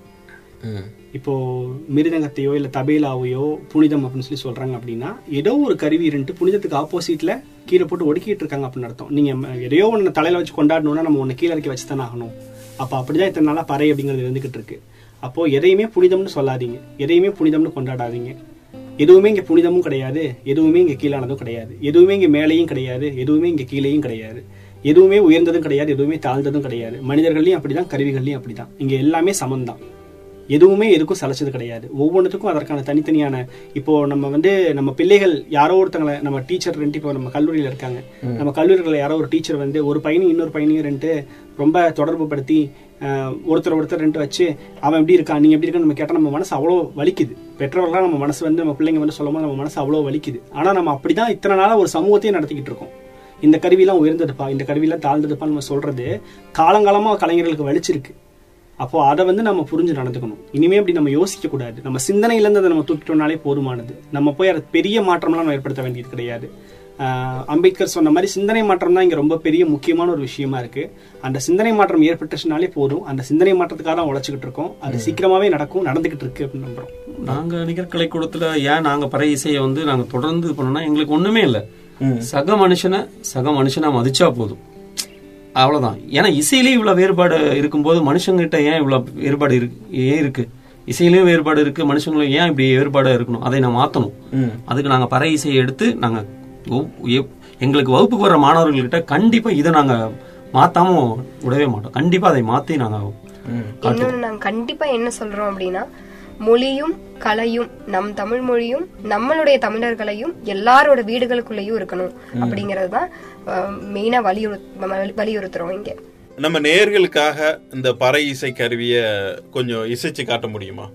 இப்போ மிருதங்கத்தையோ இல்ல தபேலாவையோ புனிதம் அப்படின்னு சொல்லி சொல்றாங்க அப்படின்னா ஏதோ ஒரு கருவி இருந்துட்டு புனிதத்துக்கு ஆப்போசிட்ல கீழே போட்டு ஒடுக்கிட்டு இருக்காங்க அப்படின்னு அர்த்தம். நீங்க ம- எதையோ ஒன்று தலையில வச்சு கொண்டாடணும்னா நம்ம ஒன்று கீழே இறக்கி வச்சு தானே ஆகணும். அப்ப அப்படிதான் இத்தனை நாளா பறை அப்படிங்கிறது இருந்துகிட்டு இருக்கு. அப்போ எதையுமே புனிதம்னு சொல்லாதீங்க. எதையுமே புனிதம்னு கொண்டாடாதீங்க. எதுவுமே இங்க புனிதமும் கிடையாது எதுவுமே இங்க கீழானதும் கிடையாது. எதுவுமே இங்க மேலேயும் கிடையாது எதுவுமே இங்க கீழேயும் கிடையாது. எதுவுமே உயர்ந்ததும் கிடையாது எதுவுமே தாழ்ந்ததும் கிடையாது. மனிதர்கள்லயும் அப்படிதான் கருவிகள்லயும் அப்படிதான். இங்க எல்லாமே சமம்தான். எதுவுமே எதுக்கும் சலைச்சது கிடையாது. ஒவ்வொன்றுத்துக்கும் அதற்கான தனித்தனியான இப்போ நம்ம வந்து நம்ம பிள்ளைகள் யாரோ ஒருத்தங்களை நம்ம டீச்சர் ரெண்டு இப்போ நம்ம கல்லூரியில இருக்காங்க. நம்ம கல்லூரிகளில் யாரோ ஒரு டீச்சர் வந்து ஒரு பையனையும் இன்னொரு பையனையும் ரெண்டு ரொம்ப தொடர்பு படுத்தி ஒருத்தர் ஒருத்தர் ரெண்டு வச்சு அவன் எப்படி இருக்கான்? நீ எப்படி இருக்கான்னு நம்ம கேட்டால் நம்ம மனசு அவ்வளோ வலிக்குது. பெற்றோர்கள்லாம் நம்ம மனசு வந்து நம்ம பிள்ளைங்க வந்து சொல்லும்போது நம்ம மனசு அவ்வளோ வலிக்குது. ஆனால் நம்ம அப்படி தான் இத்தனை நாளாக ஒரு சமூகத்தையும் நடத்திக்கிட்டு இருக்கோம். இந்த கருவிலாம் உயர்ந்ததுப்பா? இந்த கருவிலாம் தாழ்ந்ததுப்பா? நம்ம சொல்றது காலங்காலமாக கலைஞர்களுக்கு வலிச்சிருக்கு. அப்போ அதை வந்து நம்ம புரிஞ்சு நடந்துக்கணும். இனிமே அப்படி நம்ம யோசிக்க கூடாது. நம்ம சிந்தனையில இருந்து அதை நம்ம தூக்கிட்டோம்னாலே போதுமானது. நம்ம போய் அதை பெரிய மாற்றம்லாம் நம்ம ஏற்படுத்த வேண்டியது கிடையாது. அம்பேத்கர் சொன்ன மாதிரி சிந்தனை மாற்றம் தான் இங்க ரொம்ப பெரிய முக்கியமான ஒரு விஷயமா இருக்கு. அந்த சிந்தனை மாற்றம் ஏற்பட்டுச்சுனாலே போதும். அந்த சிந்தனை மாற்றத்துக்காக தான் உழைச்சிக்கிட்டு இருக்கோம். அது சீக்கிரமாவே நடக்கும் நடந்துகிட்டு இருக்கு அப்படின்னு நம்புறோம். நாங்க நிகர்கலை கூடத்துல ஏன் நாங்க பறை இசையை வந்து நாங்க தொடர்ந்து இது பண்ணோம்னா எங்களுக்கு ஒண்ணுமே இல்ல. சக மனுஷனை சக மனுஷனா மதிச்சா போதும். அவ்வளவுதான். ஏன்னா இசையிலேயே இவ்வளவு வேறுபாடு இருக்கும்போது மனுஷங்கிட்ட ஏன் இவ்வளவு வேறுபாடு இருக்கு ஏன் இருக்கு? இசையிலயும் வேறுபாடு இருக்கு மனுஷங்களும் ஏன் இப்படி வேறுபாடா இருக்கணும்? அதை நான் மாத்தணும். அதுக்கு நாங்க பறை இசையை எடுத்து நாங்க ஒவ்- எப்- எங்களுக்கு வகுப்புக்கு வர்ற மாணவர்கள்கிட்ட கண்டிப்பா இதை நாங்க மாத்தாம விடவே மாட்டோம். கண்டிப்பா அதை மாத்தி நாங்க இன்னொன்னு நாங்க கண்டிப்பா என்ன சொல்றோம் அப்படின்னா மொழியும் கலையும் நம் தமிழ் மொழியும் நம்மளுடைய தமிழர்களையும் எல்லாரோட வீடுகளுக்குள்ளேயும் இருக்கணும் அப்படிங்கறது தான் மெயினா வலியுறு வலி- வலியுறுத்துறோம் இங்க. நம்ம நேயர்களுக்காக இந்த பறை இசை கருவிய கொஞ்சம் இசைச்சு காட்ட முடியுமா?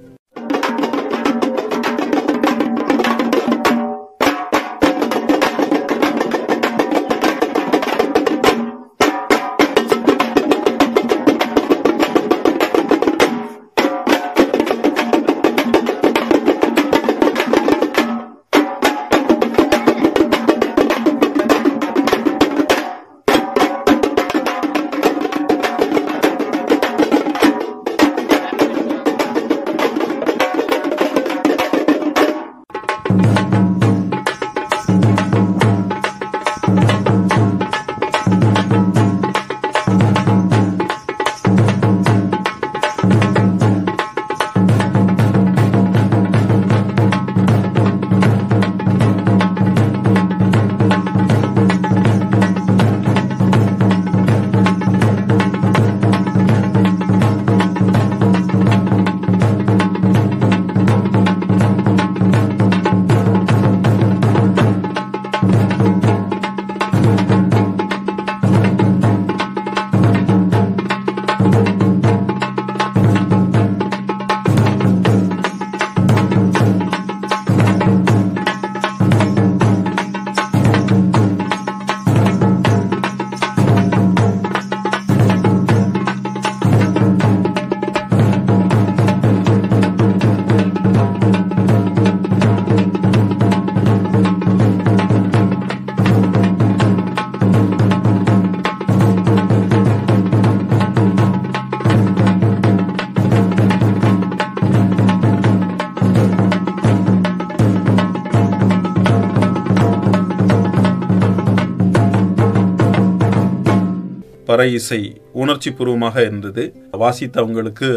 பறை இசை உணர்ச்சி பூர்வமாக இருந்தது. வாசித்தவங்களுக்கு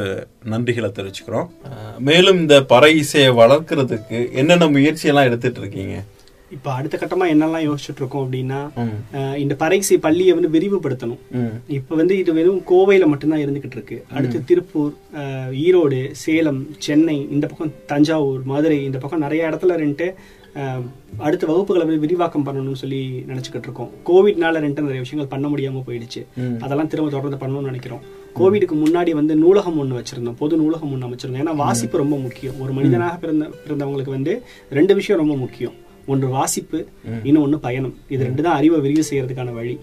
நன்றிகளை தெரிவிச்சுக்கிறோம். மேலும் இந்த பறை இசையை வளர்க்கறதுக்கு என்னென்ன முயற்சியெல்லாம் எடுத்துட்டு இருக்கீங்க இப்ப அடுத்த கட்டமா என்னெல்லாம் யோசிச்சுட்டு இருக்கோம் அப்படின்னா இந்த பறைசி பள்ளியை வந்து விரிவுபடுத்தணும். இப்ப வந்து இது வெறும் கோவையில மட்டும்தான் இருந்துகிட்டு இருக்கு அடுத்து திருப்பூர் ஈரோடு சேலம் சென்னை இந்த பக்கம் தஞ்சாவூர் மதுரை இந்த பக்கம் நிறைய இடத்துல ரெண்டு அடுத்த வகுப்புகளை வந்து விரிவாக்கம் பண்ணணும்னு சொல்லி நினைச்சுக்கிட்டு இருக்கோம். கோவிட்னால ரெண்டு நிறைய விஷயங்கள் பண்ண முடியாம போயிடுச்சு. அதெல்லாம் திரும்ப தொடர்ந்து பண்ணணும்னு நினைக்கிறோம். கோவிடுக்கு முன்னாடி வந்து நூலகம் ஒன்று வச்சிருந்தோம். பொது நூலகம் ஒன்று வச்சிருந்தோம். ஏன்னா வாசிப்பு ரொம்ப முக்கியம். ஒரு மனிதனாக பிறந்த பிறந்தவங்களுக்கு வந்து ரெண்டு விஷயம் ரொம்ப முக்கியம். ஒன்று வாசிப்பு இன்னொன்னு பயணம். இது ரெண்டு தான் அறிவை விரிவு செய்யறதுக்கான வழி.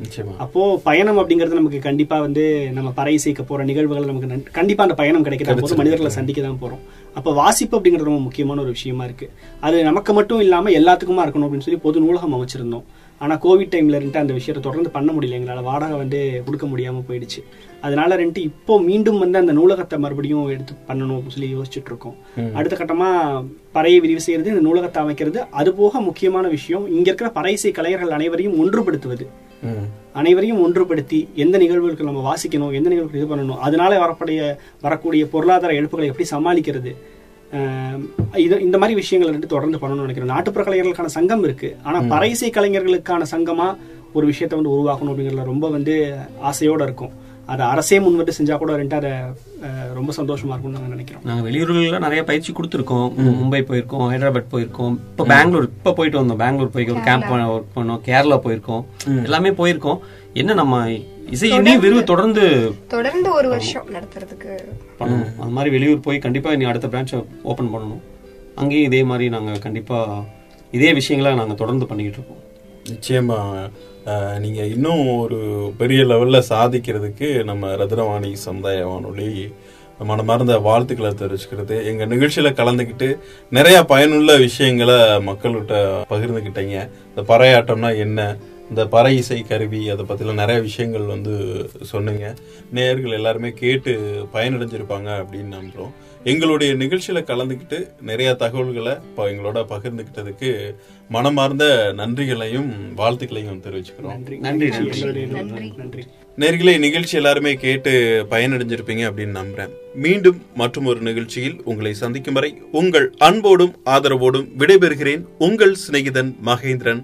அப்போ பயணம் அப்படிங்கிறது நமக்கு கண்டிப்பா வந்து நம்ம பறை சேர்க்க போற நிகழ்வுகள் நமக்கு கண்டிப்பா அந்த பயணம் கிடைக்க போது மனிதர்களை சந்திக்க தான் போறோம். அப்ப வாசிப்பு அப்படிங்கிறது ரொம்ப முக்கியமான ஒரு விஷயமா இருக்கு. அது நமக்கு மட்டும் இல்லாம எல்லாத்துக்குமா இருக்கணும் அப்படின்னு சொல்லி பொது நூலகம் அமைச்சிருந்தோம். ஆனா கோவிட் டைம்ல இருந்து அந்த விஷயத்தை தொடர்ந்து பண்ண முடியல. எங்களால வாடகை வந்து கொடுக்க முடியாம போயிடுச்சு. அதனால ரெண்டு இப்போ மீண்டும் வந்து அந்த நூலகத்தை மறுபடியும் எடுத்து பண்ணணும் அப்படின்னு சொல்லி யோசிச்சுட்டு இருக்கோம். அடுத்த கட்டமா பறையை விரிவு செய்யறது இந்த நூலகத்தை அமைக்கிறது அது போக முக்கியமான விஷயம் இங்க இருக்கிற பறைசை கலைஞர்கள் அனைவரையும் ஒன்றுபடுத்துவது. அனைவரையும் ஒன்றுபடுத்தி எந்த நிகழ்வுகளுக்கு நம்ம வாசிக்கணும் எந்த நிகழ்வுக்கு இது பண்ணணும் அதனால வரக்கூடிய வரக்கூடிய பொருளாதார இழப்புகளை எப்படி சமாளிக்கிறது இது இந்த மாதிரி விஷயங்கள் ரெண்டு தொடர்ந்து பண்ணணும்னு நினைக்கிறேன். நாட்டுப்புற கலைஞர்களுக்கான சங்கம் இருக்கு. ஆனா பறைசை கலைஞர்களுக்கான சங்கமா ஒரு விஷயத்தை வந்து உருவாக்கணும் அப்படிங்கறதுல ரொம்ப வந்து ஆசையோட இருக்கும். அதை அரசே முன்வந்து செஞ்சா கூட ரெண்டு அதை ரொம்ப சந்தோஷமா இருக்கும்னு நாங்க நினைக்கிறோம். நாங்கள் வெளியூர்களில் நிறைய பயிற்சி கொடுத்துருக்கோம். மும்பை போயிருக்கோம் ஹைதராபாத் போயிருக்கோம். இப்போ பெங்களூர் இப்போ போயிட்டு வந்தோம். பெங்களூர் போய் ஒரு கேம்ப் ஒர்க் பண்ணோம். கேரளா போயிருக்கோம். எல்லாமே போயிருக்கோம். என்ன நம்ம இசை இன்னும் விரிவு தொடர்ந்து தொடர்ந்து ஒரு வருஷம் நடத்துறதுக்கு பண்ணணும். அது மாதிரி வெளியூர் போய் கண்டிப்பா நீ அடுத்த பிரான்ச்சை ஓபன் பண்ணணும். அங்கேயும் இதே மாதிரி நாங்க கண்டிப்பா இதே விஷயங்களை நாங்க தொடர்ந்து பண்ணிக்கிட்டு இருக்கோம். நிச்சயமா நீங்க இன்னும் ஒரு பெரிய லெவல்ல சாதிக்கிறதுக்கு நம்ம ரத்னவாணி சமுதாய வானொலி மனமார்ந்த வாழ்த்துக்களை தெரிவிச்சுக்கிறது. எங்க நிகழ்ச்சியில கலந்துக்கிட்டு நிறைய பயனுள்ள விஷயங்களை மக்கள்கிட்ட பகிர்ந்துக்கிட்டீங்க. இந்த பறையாட்டம்னா என்ன? இந்த பறை இசை கருவி அதை பத்திலாம் நிறைய விஷயங்கள் வந்து சொன்னீங்க. நேயர்கள் எல்லாருமே கேட்டு பயனடைஞ்சிருப்பாங்க அப்படின்னு நம்புறோம். எங்களுடைய நிகழ்ச்சியில கலந்துக்கிட்டு நிறைய தகவல்களை இப்போ எங்களோட பகிர்ந்துக்கிட்டதுக்கு மனமார்ந்த நன்றிகளையும் வாழ்த்துக்களையும் தெரிவிச்சுக்கிறோம். நன்றி. நன்றி, நேர்களே நிகழ்ச்சி எல்லாருமே கேட்டு பயனடைஞ்சிருப்பீங்க அப்படின்னு நம்புறேன். மீண்டும் மற்றும் ஒரு நிகழ்ச்சியில் உங்களை சந்திக்கும் வரை உங்கள் அன்போடும் ஆதரவோடும் விடைபெறுகிறேன். உங்கள் சிநேகிதன் மகேந்திரன்.